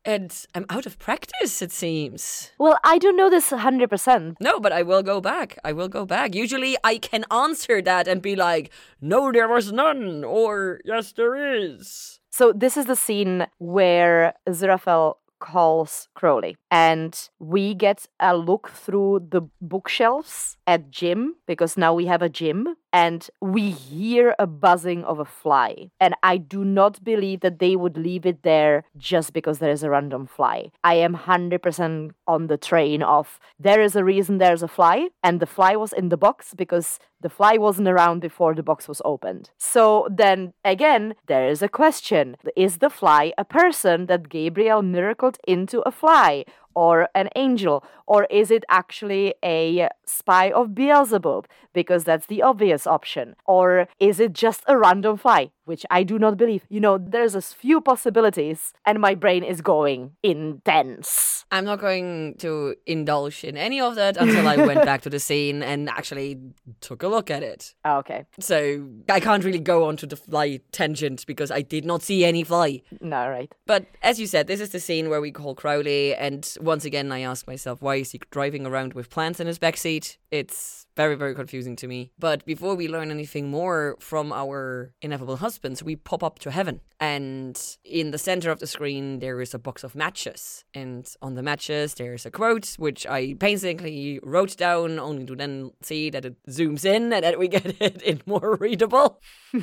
And I'm out of practice, it seems. Well, I don't know this 100%. No, but I will go back. I will go back. Usually I can answer that and be like, no, there was none, or yes, there is. So this is the scene where Aziraphale calls Crowley, and we get a look through the bookshelves at Jim because now we have a gym, and we hear a buzzing of a fly. And I do not believe that they would leave it there just because there is a random fly. I am 100% on the train of there is a reason there's a fly, and the fly was in the box because the fly wasn't around before the box was opened. So then again, there is a question Is the fly a person that Gabriel miracled into a fly? Or an angel, or is it actually a spy of Beelzebub? Because that's the obvious option. Or is it just a random fly? Which I do not believe. You know, there's a few possibilities, and my brain is going intense. I'm not going to indulge in any of that until I went back to the scene and actually took a look at it. Ah, Okay, So I can't really go on to the fly tangent because I did not see any fly. no, right. But as you said, this is the scene where we call Crowley, and once again, I ask myself, why is he driving around with plants in his backseat? It's very, very confusing to me. But before we learn anything more from our ineffable husbands, we pop up to heaven. And in the center of the screen, there is a box of matches. And on the matches, there's a quote, which I painstakingly wrote down, only to then see that it zooms in and that we [laughs] get it in more readable. [laughs]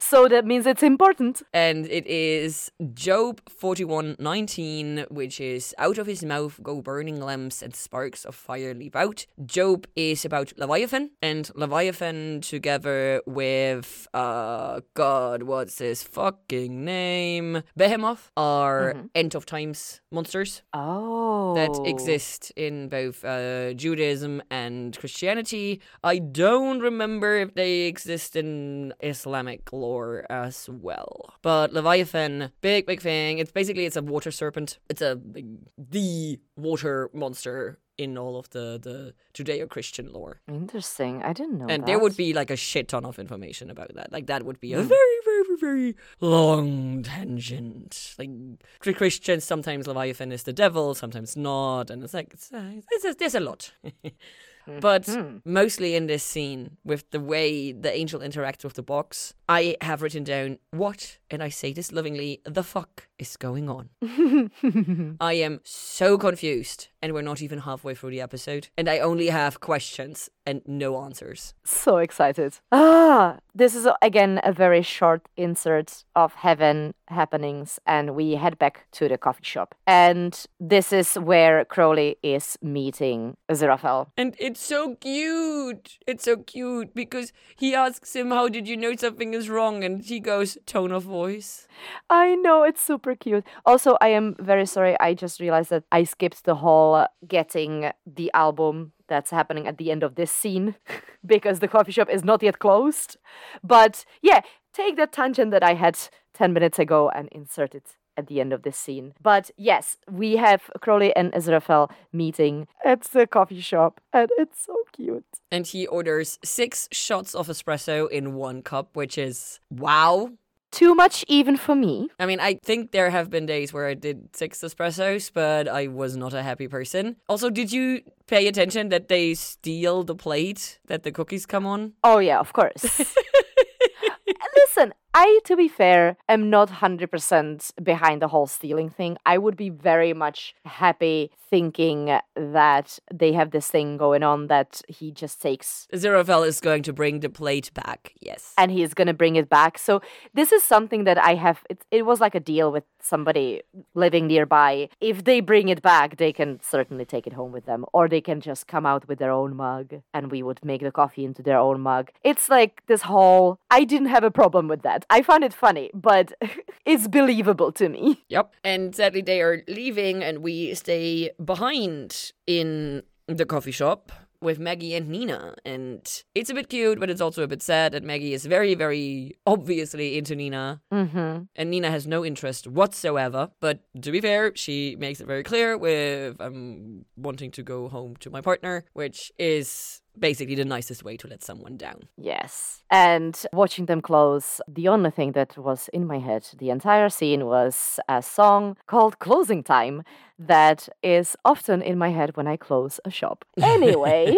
So that means it's important. and it is Job 41:19, which is out of his mouth go burning lamps and sparks of fire leap out. Job is about Leviathan, and Leviathan together with uh God, what's his fucking name? Behemoth are end of times monsters Oh. that exist in both uh, Judaism and Christianity. I don't remember if they exist in Islamic lore as well. But Leviathan, big big thing. It's basically it's a water serpent. It's a the water monster in all of the the Judeo-Christian lore. Interesting. I didn't know. And that. there would be like a shit ton of information about that. Like that would be a very, very, very long tangent. Like for Christians, sometimes Leviathan is the devil, sometimes not, and it's like it's, uh, it's a, there's a lot. [laughs] But mostly in this scene, with the way the angel interacts with the box, I have written down what, and I say this lovingly, the fuck is going on. [laughs] I am so confused, and we're not even halfway through the episode, and I only have questions and no answers. So excited. Ah, this is again a very short insert of heaven happenings, and we head back to the coffee shop. And this is where Crowley is meeting Aziraphale. And it's so cute. It's so cute because he asks him, How did you know something is wrong? And he goes, Tone of voice. I know it's super cute. Also, I am very sorry. I just realized that I skipped the whole uh, getting the album that's happening at the end of this scene [laughs] because the coffee shop is not yet closed. But yeah, take that tangent that I had 10 minutes ago and insert it at the end of this scene. But yes, we have Crowley and Aziraphale meeting at the coffee shop, and it's so cute. And he orders six shots of espresso in one cup, which is wow. Too much even for me. I mean, I think there have been days where I did six espressos, but I was not a happy person. Also, did you pay attention that they steal the plate that the cookies come on? Oh, yeah, of course. [laughs] Listen, I, to be fair, am not 100% behind the whole stealing thing. I would be very much happy thinking that they have this thing going on that he just takes Aziraphale is going to bring the plate back. Yes. and he is going to bring it back. So this is something that I have it, it was like a deal with somebody living nearby. If they bring it back, they can certainly take it home with them or they can just come out with their own mug and we would make the coffee into their own mug. It's like this whole I didn't have a problem with that. I found it funny, but [laughs] it's believable to me. Yep. And sadly, they are leaving, and we stay behind in the coffee shop with Maggie and Nina. And it's a bit cute, but it's also a bit sad that Maggie is very, very obviously into Nina. Mhm. And Nina has no interest whatsoever. But to be fair, she makes it very clear with um, wanting to go home to my partner, which is basically the nicest way to let someone down. Yes. And watching them close, the only thing that was in my head the entire scene was a song called Closing Time that is often in my head when I close a shop. [laughs] Anyway,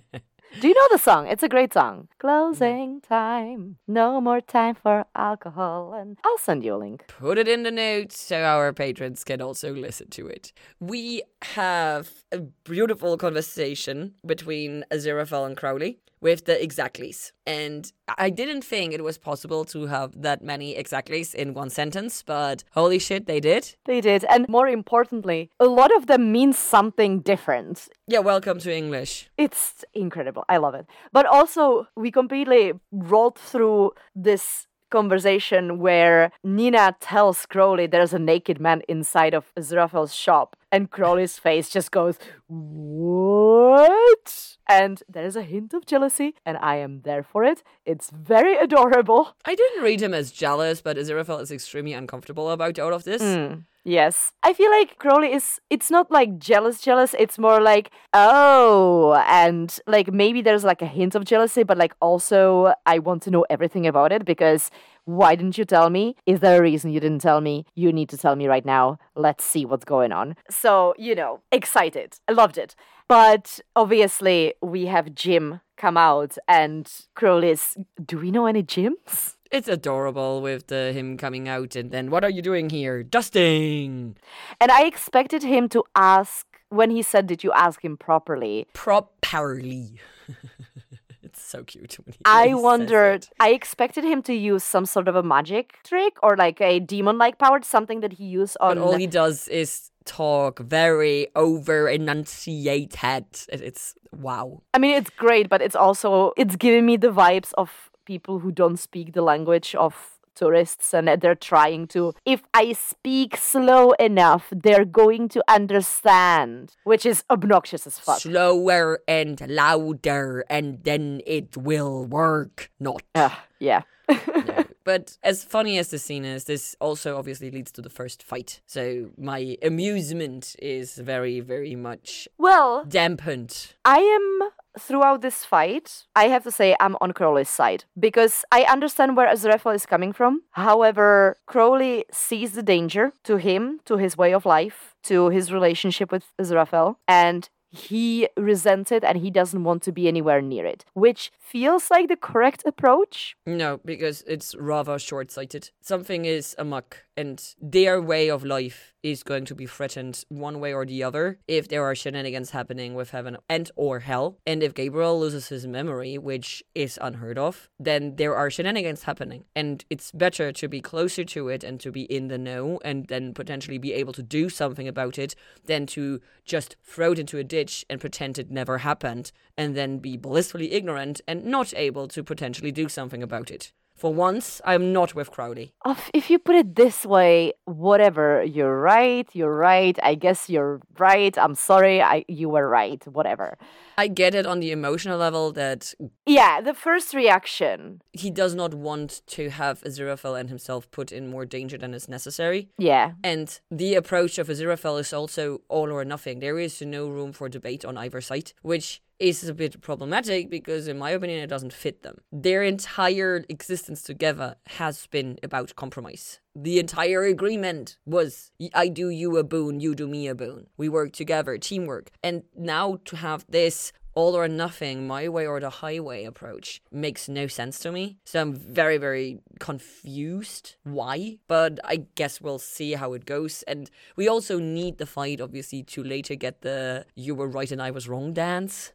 [laughs] do you know the song? It's a great song. Closing time. No more time for alcohol. And I'll send you a link. put it in the notes so our patrons can also listen to it. We have a beautiful conversation between Aziraphale and Crowley with the exactlies. And I didn't think it was possible to have that many exactlies in one sentence, but holy shit, they did. They did. And more importantly, a lot of them mean something different. Yeah, welcome to English. It's incredible. I love it. But also, we completely rolled through this conversation where Nina tells Crowley there's a naked man inside of Aziraphale's shop, and Crowley's [laughs] face just goes, What? And there's a hint of jealousy, and I am there for it. It's very adorable. I didn't read him as jealous, but Aziraphale is extremely uncomfortable about all of this. Mm. Yes. I feel like Crowley is it's not like jealous jealous, it's more like oh and like maybe there's like a hint of jealousy but like also I want to know everything about it because why didn't you tell me? Is there a reason you didn't tell me? You need to tell me right now. Let's see what's going on. So, you know, excited. I loved it. But obviously, we have Jim come out and Crowley's. Do we know any Jims? It's adorable with the him coming out and then what are you doing here? Dusting. And I expected him to ask when he said, Did you ask him properly? Properly. [laughs] it's so cute when he I [laughs] wondered. I expected him to use some sort of a magic trick or like a demon like power, something that he used on. But all he does is talk very over enunciated. It's wow. I mean, it's great, but it's also, it's giving me the vibes of people who don't speak the language of tourists and they're trying to if i speak slow enough they're going to understand which is obnoxious as fuck Slower and louder, and then it will work. Not. Ugh, yeah [laughs] No. But as funny as the scene is, this also obviously leads to the first fight. So my amusement is very, very much well dampened. I am throughout this fight, I have to say I'm on Crowley's side because I understand where Aziraphale is coming from. However, Crowley sees the danger to him, to his way of life, to his relationship with Aziraphale, and he resents it and he doesn't want to be anywhere near it, which feels like the correct approach. No, because it's rather short sighted. Something is amok, and their way of life is going to be threatened one way or the other if there are shenanigans happening with heaven and or hell. And if Gabriel loses his memory, which is unheard of, then there are shenanigans happening. And it's better to be closer to it and to be in the know and then potentially be able to do something about it than to just throw it into a ditch and pretend it never happened and then be blissfully ignorant and not able to potentially do something about it. For once, I'm not with Crowley. If you put it this way, whatever, you're right, you're right, I guess you're right, I'm sorry, I you were right, whatever. I get it on the emotional level that Yeah, the first reaction. he does not want to have Aziraphale and himself put in more danger than is necessary. Yeah. And the approach of Aziraphale is also all or nothing. There is no room for debate on either side, which is a bit problematic because, in my opinion, it doesn't fit them. Their entire existence together has been about compromise. The entire agreement was I do you a boon, you do me a boon. We work together, teamwork. And now to have this all or nothing, my way or the highway approach makes no sense to me. So I'm very, very confused why. But I guess we'll see how it goes. And we also need the fight, obviously, to later get the you were right and I was wrong dance.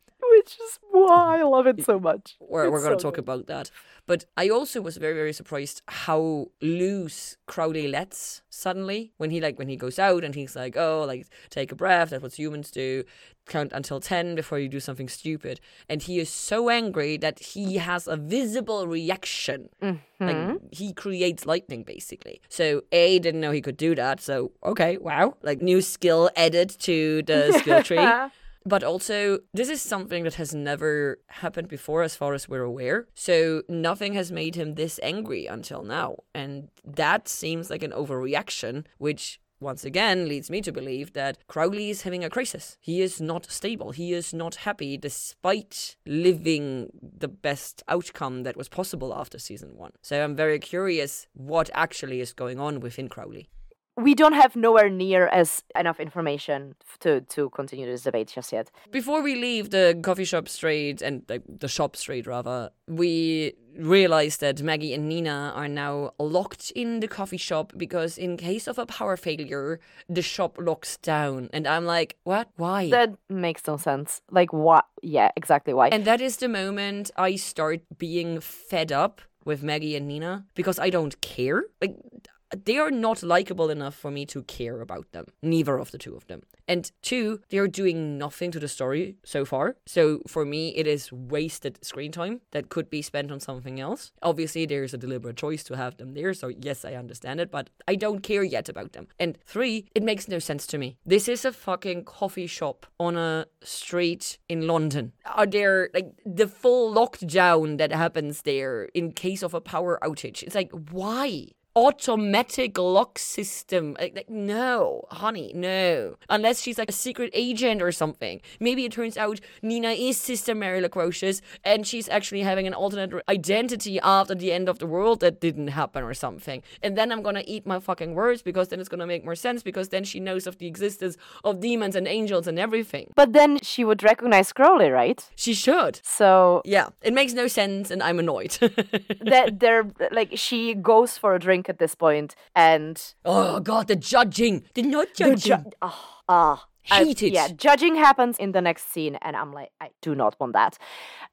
Which is why I love it so much. We're, we're going to so talk good. about that. But I also was very, very surprised how loose Crowley lets suddenly when he like when he goes out and he's like, oh, like take a breath. That's what humans do. Count until ten before you do something stupid. And he is so angry that he has a visible reaction. Like mm-hmm. he creates lightning basically. So A didn't know he could do that. So okay, wow, like new skill added to the skill tree. [laughs] But also, this is something that has never happened before, as far as we're aware. So, nothing has made him this angry until now. And that seems like an overreaction, which once again leads me to believe that Crowley is having a crisis. He is not stable. He is not happy despite living the best outcome that was possible after season one. So, I'm very curious what actually is going on within Crowley. We don't have nowhere near as enough information to to continue this debate just yet. Before we leave the coffee shop street and like, the shop street rather, we realize that Maggie and Nina are now locked in the coffee shop because in case of a power failure, the shop locks down. And I'm like, what? Why? That makes no sense. Like what? Yeah, exactly why. and that is the moment I start being fed up with Maggie and Nina because I don't care. Like they are not likable enough for me to care about them. Neither of the two of them. And two, they are doing nothing to the story so far. So for me, it is wasted screen time that could be spent on something else. Obviously, there's a deliberate choice to have them there. So yes, I understand it, but I don't care yet about them. And three, it makes no sense to me. This is a fucking coffee shop on a street in London. Are there like the full lockdown that happens there in case of a power outage? It's like, why? Automatic lock system. Like, like, no, honey, no. Unless she's like a secret agent or something. Maybe it turns out Nina is Sister Mary Loquacious and she's actually having an alternate identity after the end of the world that didn't happen or something. And then I'm gonna eat my fucking words because then it's gonna make more sense because then she knows of the existence of demons and angels and everything. but then she would recognize Crowley, right? She should. So Yeah, it makes no sense and I'm annoyed. [laughs] that they're like she goes for a drink at this point and oh god, the judging. The not judging. ju- ah ah. I- Hate it. yeah, judging happens in the next scene, and I'm like, I do not want that.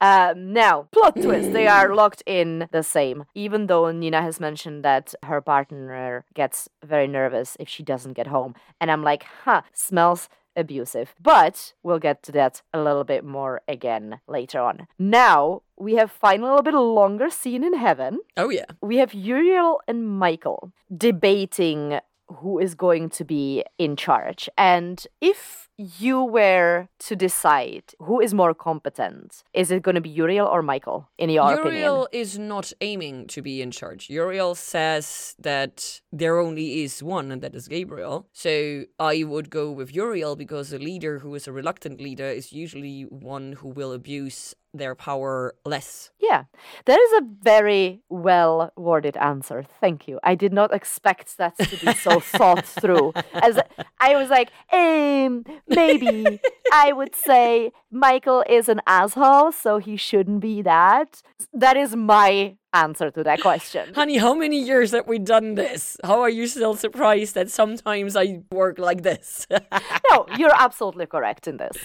Um, now, plot twist: they are [clears throat] locked in the same. Even though Nina has mentioned that her partner gets very nervous if she doesn't get home, and I'm like, huh, smells abusive. But we'll get to that a little bit more again later on. Now we have finally a little bit longer scene in heaven oh yeah. we have Uriel and Michael debating who is going to be in charge. And if you were to decide who is more competent, is it going to be Uriel or Michael, in your opinion? Uriel is not aiming to be in charge. Uriel says that there only is one, and that is Gabriel. So I would go with Uriel because a leader who is a reluctant leader is usually one who will abuse their power less. Yeah, that is a very well worded answer. Thank you. I did not expect that to be so [laughs] thought through. As I was like, um, maybe I would say Michael is an asshole, so he shouldn't be that. That is my answer to that question. Honey, how many years have we done this? How are you still surprised that sometimes I work like this? [laughs] no, you're absolutely correct in this.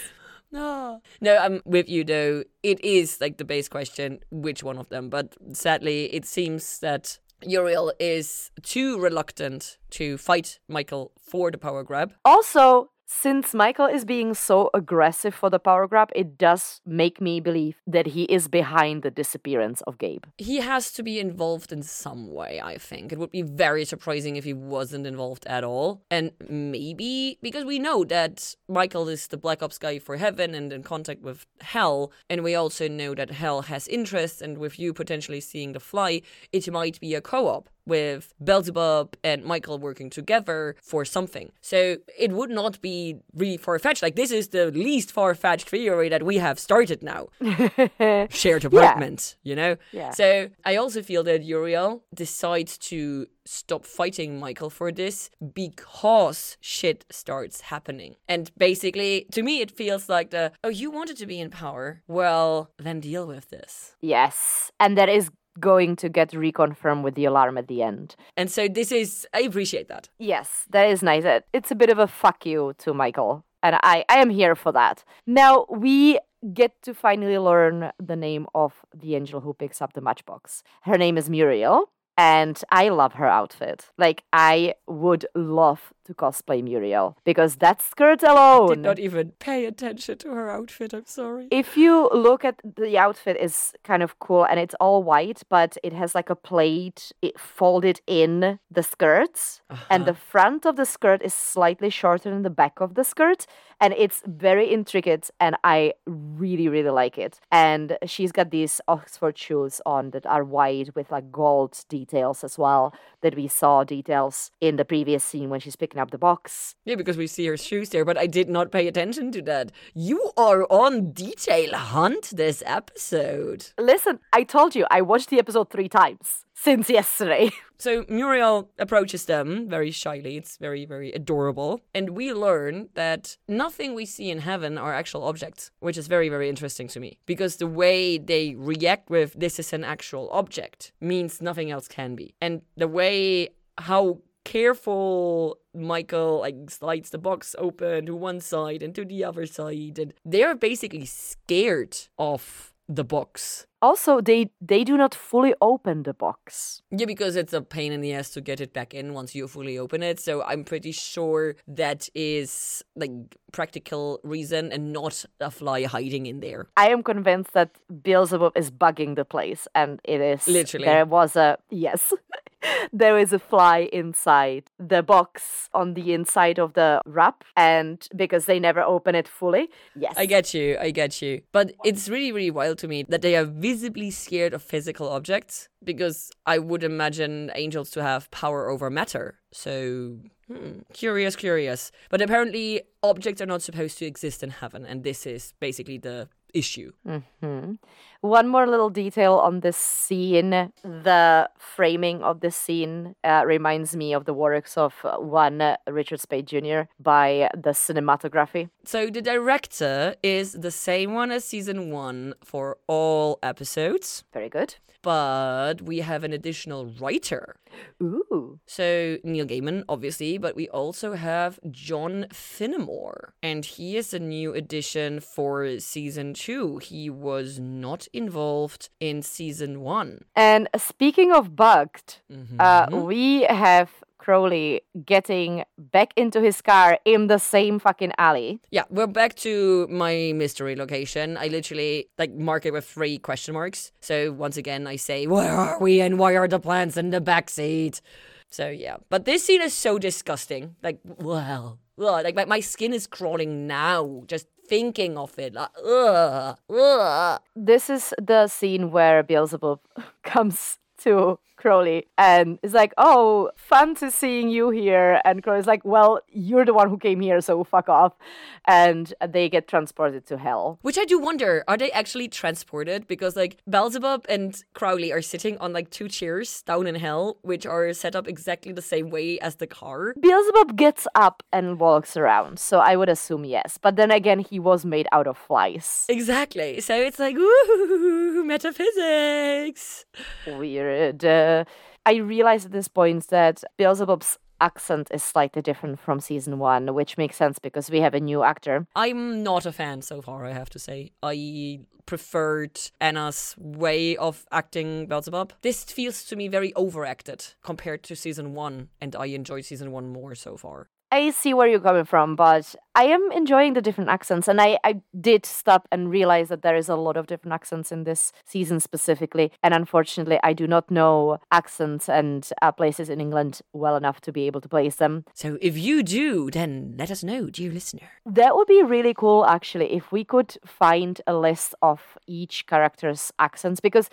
No. No, I'm with you though. It is like the base question, which one of them? But sadly, it seems that Uriel is too reluctant to fight Michael for the power grab. Also, since Michael is being so aggressive for the power grab, it does make me believe that he is behind the disappearance of Gabe. He has to be involved in some way, I think. It would be very surprising if he wasn't involved at all. And maybe because we know that Michael is the Black Ops guy for heaven and in contact with hell, and we also know that hell has interests, and with you potentially seeing the fly, it might be a co op. with Beelzebub and Michael working together for something. So it would not be really far fetched. Like, this is the least far fetched theory that we have started now. [laughs] Shared apartment, you know? Yeah. So I also feel that Uriel decides to stop fighting Michael for this because shit starts happening. And basically, to me, it feels like the, oh, you wanted to be in power? Well, then deal with this. Yes. And that is going to get reconfirmed with the alarm at the end. And so this is, I appreciate that. Yes, that is nice. Uh, it's a bit of a fuck you to Michael. And I, I am here for that. Now we get to finally learn the name of the angel who picks up the matchbox. Her name is Muriel. And I love her outfit. Like, I would love to cosplay Muriel because that skirt alone. Did not even pay attention to her outfit, I'm sorry. if you look at the outfit is kind of cool and it's all white but it has like a plate it folded in the skirts and the uh-huh. front of the skirt is slightly shorter than the back of the skirt and it's very intricate and i really really like it and she's got these oxford shoes on that are white with like gold details as well that we saw details in the previous scene when she's picking up the box Yeah, because we see her shoes there, but I did not pay attention to that. You are on detail hunt this episode. listen i told you i watched the episode three times since yesterday [laughs] So Muriel approaches them very shyly. It's very, very adorable. And we learn that nothing we see in heaven are actual objects, which is very, very interesting to me. Because the way they react with this is an actual object means nothing else can be. And the way how careful Michael like slides the box open to one side and to the other side and they're basically scared of the box. Also, they they do not fully open the box. Yeah, because it's a pain in the ass to get it back in once you fully open it. So I'm pretty sure that is like practical reason and not a fly hiding in there. I am convinced that Beelzebub is bugging the place, and it is Literally. There was a yes, [laughs] there is a fly inside the box on the inside of the wrap, and because they never open it fully, yes, I get you, I get you. But it's really, really wild to me that they are visibly scared of physical objects because I would imagine angels to have power over matter. So, hmm, curious, curious. But apparently, objects are not supposed to exist in heaven, and this is basically the issue. Mhm. One more little detail on this scene. The framing of the scene uh, reminds me of the works of uh, one uh, Richard Spade Jr. by the cinematography. So the director is the same one as season one for all episodes, Very good. but we have an additional writer. Ooh. So Neil Gaiman, obviously, but we also have John Finnemore, and he is a new addition for season two. He was not involved in season one. And speaking of bugged, uh, Mhm. we have Crowley getting back into his car in the same fucking alley. Yeah, we're back to my mystery location. I literally like mark it with three question marks. So once again, I say, "Where are we? And why are the plants in the back seat?" So yeah, but this scene is so disgusting. Like, well, ugh, like my, my skin is crawling now just thinking of it. Like, ugh, ugh. This is the scene where Beelzebub [laughs] comes to Crowley and is like, "Oh, fun to seeing you here." And Crowley's like, "Well, you're the one who came here, so fuck off." And they get transported to hell. Which I do wonder, are they actually transported? Because like Beelzebub and Crowley are sitting on like two chairs down in hell, which are set up exactly the same way as the car. Beelzebub gets up and walks around, so I would assume yes. But then again, he was made out of flies. Exactly. So it's like, ooh, metaphysics. Weird. Uh, Uh, I realize at this point that Beelzebub's accent is slightly different from season one, which makes sense because we have a new actor. I'm not a fan so far, I have to say. I preferred Anna's way of acting Beelzebub. This feels to me very overacted compared to season one, and I enjoyed season one more so far. I see where you're coming from, but I am enjoying the different accents. And I, I did stop and realize that there is a lot of different accents in this season specifically. And unfortunately, I do not know accents and uh, places in England well enough to be able to place them. So if you do, then let us know, dear listener. That would be really cool, actually, if we could find a list of each character's accents, because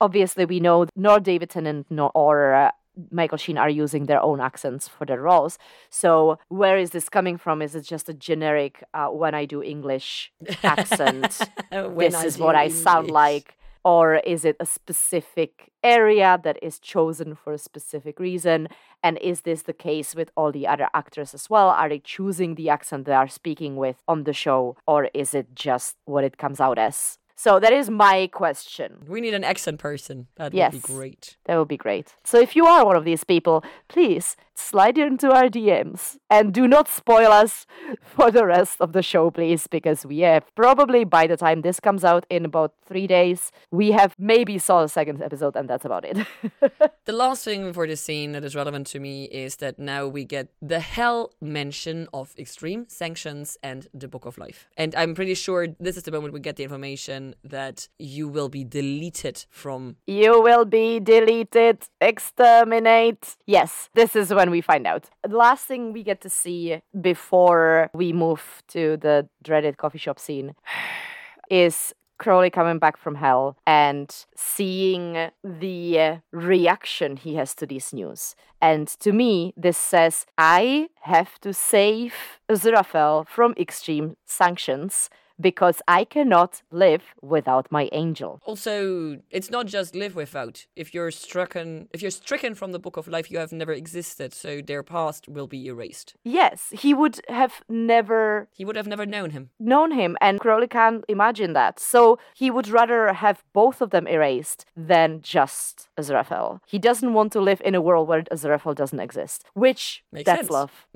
obviously we know nor David Tennant nor or uh, Michael Sheen are using their own accents for their roles. So where is this coming from? Is it just a generic uh, when I do English [laughs] accent? This I is what I sound like. Or is it a specific area that is chosen for a specific reason? And is this the case with all the other actors as well? Are they choosing the accent they are speaking with on the show? Or is it just what it comes out as? So that is my question. We need an accent person. That Yes. would be great. That would be great. So if you are one of these people, please slide into our DMs and do not spoil us [laughs] for the rest of the show, please, because we have probably by the time this comes out in about three days, we have maybe saw the second episode and that's about it. [laughs] The last thing for this scene that is relevant to me is that now we get the hell mention of extreme sanctions and the Book of Life. And I'm pretty sure this is the moment we get the information that you will be deleted from. you will be deleted, exterminate. Yes, this is when we find out. The last thing we get to see before we move to the dreaded coffee shop scene [sighs] is Crowley coming back from hell and seeing the reaction he has to this news. And to me, this says, I have to save Aziraphale from extreme sanctions because I cannot live without my angel. Also, it's not just live without. If you're stricken, if you're stricken from the Book of Life, you have never existed, so their past will be erased. Yes, he would have never He would have never known him. known him, and Crowley can't imagine that. So he would rather have both of them erased than just Azrael. He doesn't want to live in a world where Azrael doesn't exist, which Makes that's sense. love.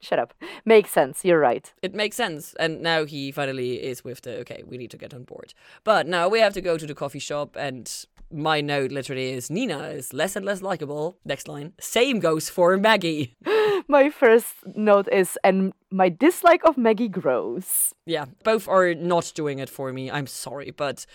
Shut up. Makes sense. You're right. It makes sense. And now he finally is with the okay, we need to get on board. But now we have to go to the coffee shop and my note literally is Nina is less and less likable. Next line. Same goes for Maggie. [laughs] My first note is, and my dislike of Maggie grows. Yeah, both are not doing it for me. I'm sorry, but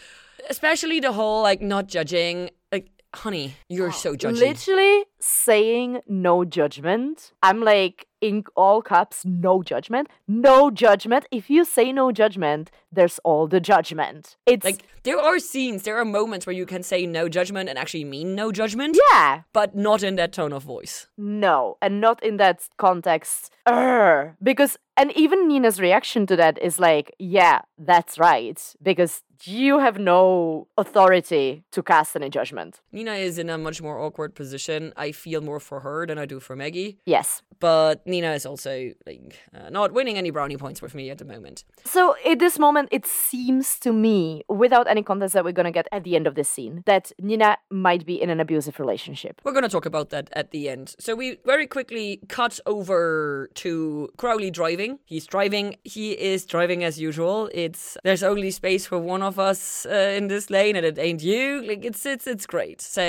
especially the whole like not judging. Like, honey, you're oh, so judgy. Literally saying no judgment. I'm like, in all caps, no judgment. No judgment. If you say no judgment, there's all the judgment. It's Like there are scenes, there are moments where you can say no judgment and actually mean no judgment, yeah, but not in that tone of voice. no, and not in that context. Err. Because, and even Nina's reaction to that is like, yeah, that's right. Because you have no authority to cast any judgment. Nina is in a much more awkward position. I feel more for her than I do for Maggie. Yes. But Nina is also like uh, not winning any brownie points with me at the moment. So at this moment, it seems to me, without any context that we're gonna get at the end of this scene, that Nina might be in an abusive relationship. We're going to talk about that at the end. So we very quickly cut over to Crowley driving. He's driving. He is driving as usual. It's there's only space for one of us uh, in this lane, and it ain't you. Like it's it's it's great. So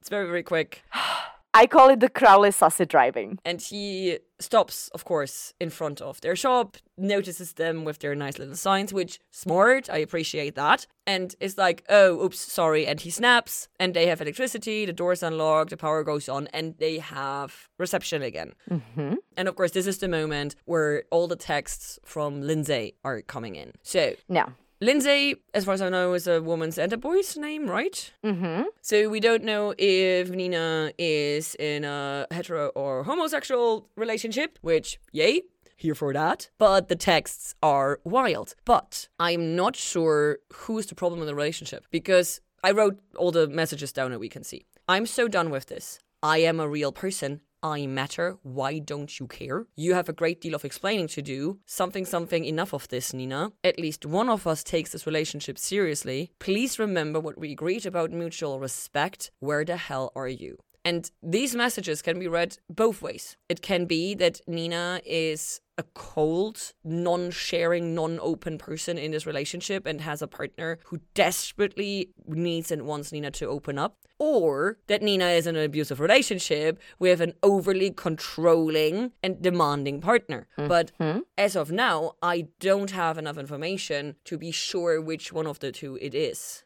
it's very very quick. [sighs] [sighs] [sighs] I call it the Crowley sassy driving. And he stops, of course, in front of their shop, notices them with their nice little signs, which smart, I appreciate that. And is like, oh, oops, sorry. And he snaps, and they have electricity, the door's unlocked, the power goes on, and they have reception again. Mm-hmm. And of course, this is the moment where all the texts from Lindsay are coming in. So, Now. Lindsay, as far as I know, is a woman's and a boy's name, right? Mm-hmm. So we don't know if Nina is in a hetero or homosexual relationship, which, yay, here for that. But the texts are wild. But I'm not sure who's the problem in the relationship because I wrote all the messages down that we can see. I'm so done with this. I am a real person. I matter. Why don't you care? You have a great deal of explaining to do. Something, something, enough of this, Nina. At least one of us takes this relationship seriously. Please remember what we agreed about mutual respect. Where the hell are you? And these messages can be read both ways. It can be that Nina is a cold, non sharing, non open person in this relationship and has a partner who desperately needs and wants Nina to open up. Or that Nina is in an abusive relationship with an overly controlling and demanding partner. But mm-hmm. as of now, I don't have enough information to be sure which one of the two it is.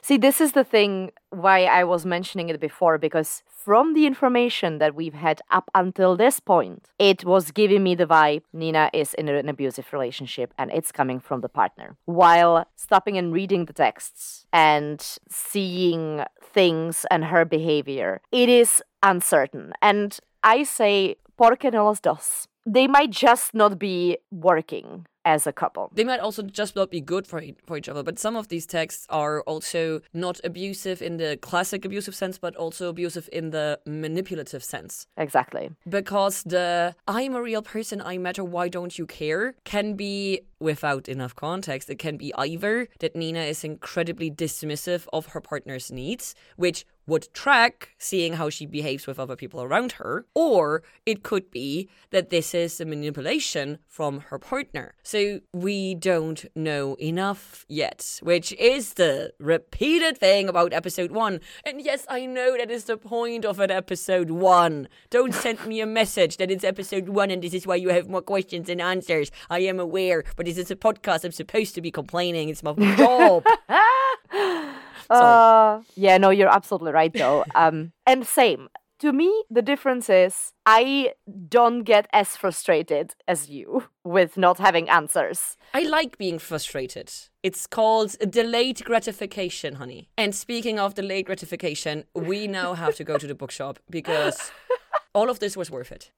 See, this is the thing why I was mentioning it before, because from the information that we've had up until this point, it was giving me the vibe Nina is in an abusive relationship and it's coming from the partner. While stopping and reading the texts and seeing things and her behavior, it is uncertain. And I say, porque no los dos. They might just not be working as a couple. They might also just not be good for for each other. But some of these texts are also not abusive in the classic abusive sense, but also abusive in the manipulative sense. Exactly. Because the "I'm a real person, I matter, why don't you care" can be without enough context. It can be either that Nina is incredibly dismissive of her partner's needs, which would track seeing how she behaves with other people around her, or it could be that this is a manipulation from her partner. So we don't know enough yet, which is the repeated thing about episode one. And yes, I know that is the point of an episode one. Don't send me a message that it's episode one and this is why you have more questions than answers. I am aware, but this is a podcast. I'm supposed to be complaining. It's my [laughs] job. [laughs] [laughs] Uh, yeah, no, you're absolutely right though. [laughs] Um, and same. To me, the difference is I don't get as frustrated as you with not having answers. I like being frustrated. It's called delayed gratification, honey. And speaking of delayed gratification, we now have to go to the bookshop because [laughs] all of this was worth it.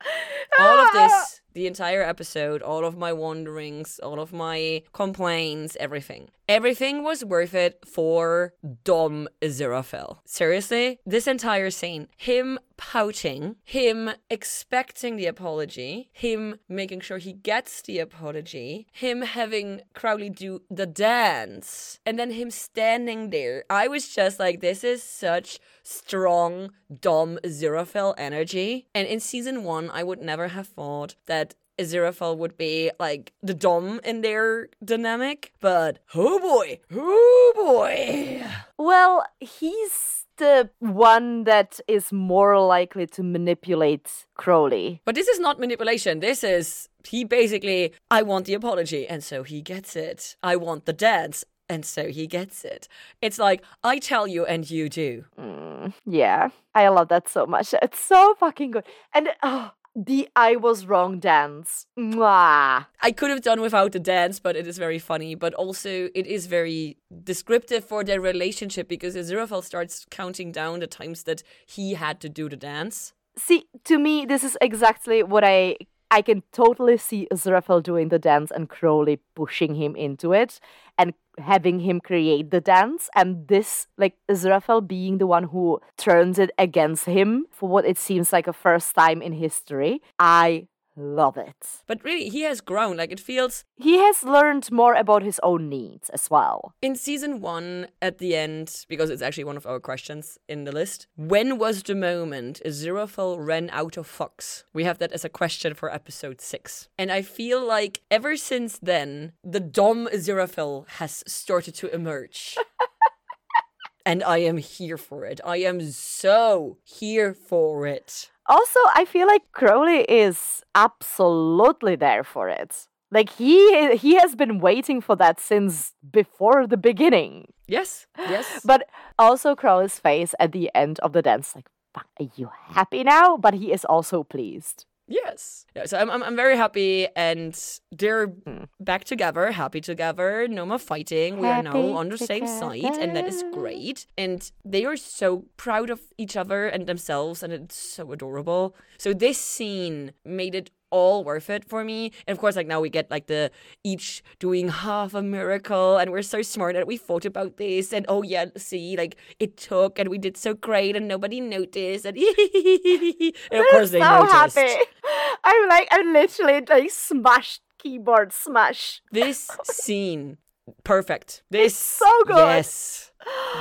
All of this, the entire episode, all of my wanderings, all of my complaints, everything. Everything was worth it for Dom Aziraphale. Seriously, this entire scene, him pouting, him expecting the apology, him making sure he gets the apology, him having Crowley do the dance, and then him standing there. I was just like, this is such strong Dom Aziraphale energy. And in season one, I would never have thought that Aziraphale would be like the Dom in their dynamic, but oh boy, oh boy. Well, he's the one that is more likely to manipulate Crowley. But this is not manipulation. This is he basically, I want the apology, and so he gets it. I want the dance, and so he gets it. It's like, I tell you, and you do. Mm, yeah, I love that so much. It's so fucking good. And oh, the I was wrong dance. Mwah. I could have done without the dance, but it is very funny. But also, it is very descriptive for their relationship because Aziraphale starts counting down the times that he had to do the dance. See, to me, this is exactly what I I can totally see Aziraphale doing the dance and Crowley pushing him into it and having him create the dance and this like Aziraphale being the one who turns it against him for what it seems like a first time in history. I love it. But really, he has grown. Like, it feels He has learned more about his own needs as well. in season one at the end, because it's actually one of our questions in the list. When was the moment Aziraphale ran out of Fox? We have that as a question for episode six. And I feel like ever since then, the Dom Aziraphale has started to emerge. [laughs] and I am here for it. I am so here for it. Also, I feel like Crowley is absolutely there for it. Like he he has been waiting for that since before the beginning. Yes, yes. [laughs] But also Crowley's face at the end of the dance, like, are you happy now? But he is also pleased. Yes. Yeah, so I'm, I'm, I'm very happy and they're hmm. back together, happy together, no more fighting. We are now on the same side and that is great. And they are so proud of each other and themselves and it's so adorable. So this scene made it all worth it for me. And of course, like now we get like the each doing half a miracle and we're so smart that we thought about this and oh yeah, see, like it took and we did so great and nobody noticed and, [laughs] and of course they so noticed. happy. [laughs] I'm like I'm literally like smashed keyboard smash. This [laughs] scene, perfect. This so good. Yes,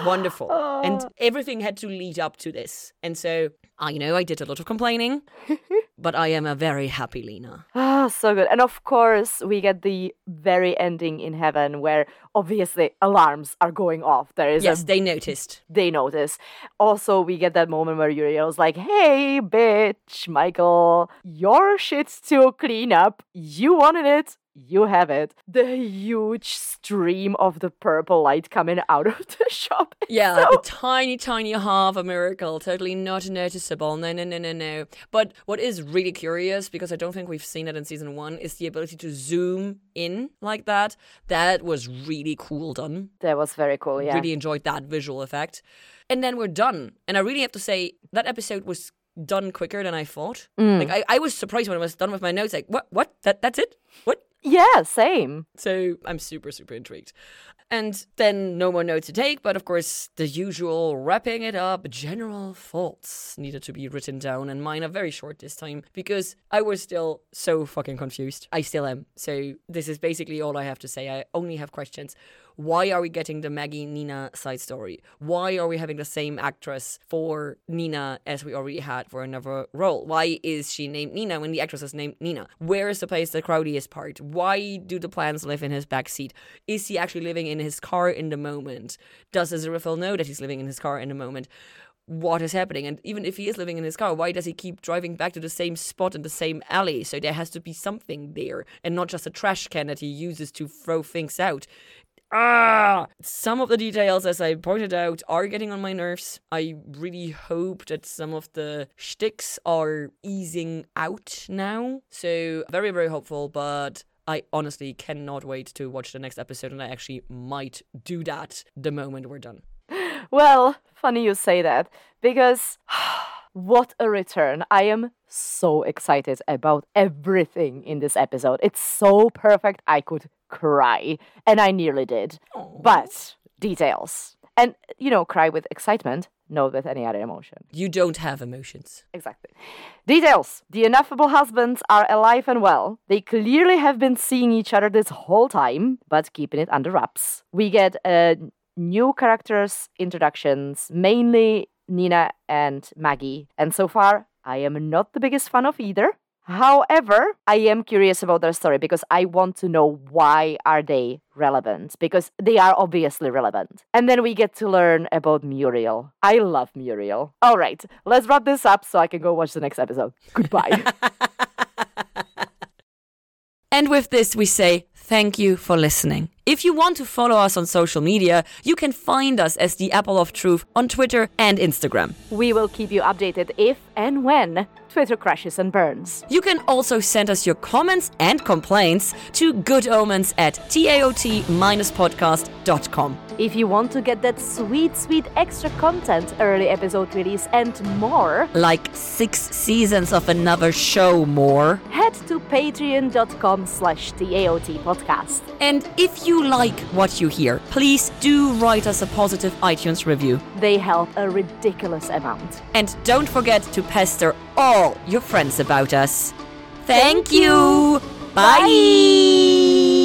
wonderful. And Oh. everything had to lead up to this, and so I know I did a lot of complaining, [laughs] but I am a very happy Lina. [gasps] [gasps] Ah, Ah, so good. And of course, we get the very ending in heaven where obviously alarms are going off. There is Yes, a they noticed. they notice. Also, we get that moment where Uriel's like, "Hey, bitch, Michael, your shit's to clean up. You wanted it. you have it. The huge stream of the purple light coming out of the shop. [laughs] Yeah, so- a tiny, tiny half a miracle. Totally not noticeable. No, no, no, no, no. But what is really curious, because I don't think we've seen it in season one, is the ability to zoom in like that. That was really cool done. that was very cool. Yeah. Really enjoyed that visual effect. And then we're done. And I really have to say, that episode was done quicker than I thought. Mm. Like, I, I was surprised when I was done with my notes. Like, what? What? That, that's it? What? Yeah, same. So I'm super, super intrigued. And then no more notes to take, but of course, the usual wrapping it up, general thoughts needed to be written down, and mine are very short this time because I was still so fucking confused. I still am. So this is basically all I have to say. I only have questions. Why are we getting the Maggie Nina side story? Why are we having the same actress for Nina as we already had for another role? Why is she named Nina when the actress is named Nina? Where is the place that Crowley is? Why do the plants live in his back seat? Is he actually living in his car in the moment? Does Aziraphale know that he's living in his car in the moment? What is happening? And even if he is living in his car, why does he keep driving back to the same spot in the same alley? So there has to be something there and not just a trash can that he uses to throw things out. Ah! Some of the details, as I pointed out, are getting on my nerves. I really hope that some of the shticks are easing out now. So, very, very hopeful, but I honestly cannot wait to watch the next episode, and I actually might do that the moment we're done. [laughs] Well, funny you say that because [sighs] what a return. I am so excited about everything in this episode. It's so perfect, I could cry. And I nearly did. But details. And, you know, cry with excitement, not with any other emotion. You don't have emotions. Exactly. Details. The ineffable husbands are alive and well. They clearly have been seeing each other this whole time, but keeping it under wraps. We get uh, new characters introductions, mainly Nina and Maggie. And so far, I am not the biggest fan of either. However, I am curious about their story because I want to know why are they relevant because they are obviously relevant. And then we get to learn about Muriel. I love Muriel. All right, let's wrap this up so I can go watch the next episode. Goodbye. [laughs] And with this, we say thank you for listening. If you want to follow us on social media, you can find us as the Apple of Truth on Twitter and Instagram. we will keep you updated if and when Twitter crashes and burns. You can also send us your comments and complaints to goodomens at taot-podcast.com. If you want to get that sweet, sweet extra content, early episode release, and more, Like six seasons of another show more. head to patreon.com slash TAOT podcast. And if you like what you hear, please do write us a positive iTunes review. They help a ridiculous amount. And don't forget to pester all your friends about us. Thank you. Bye.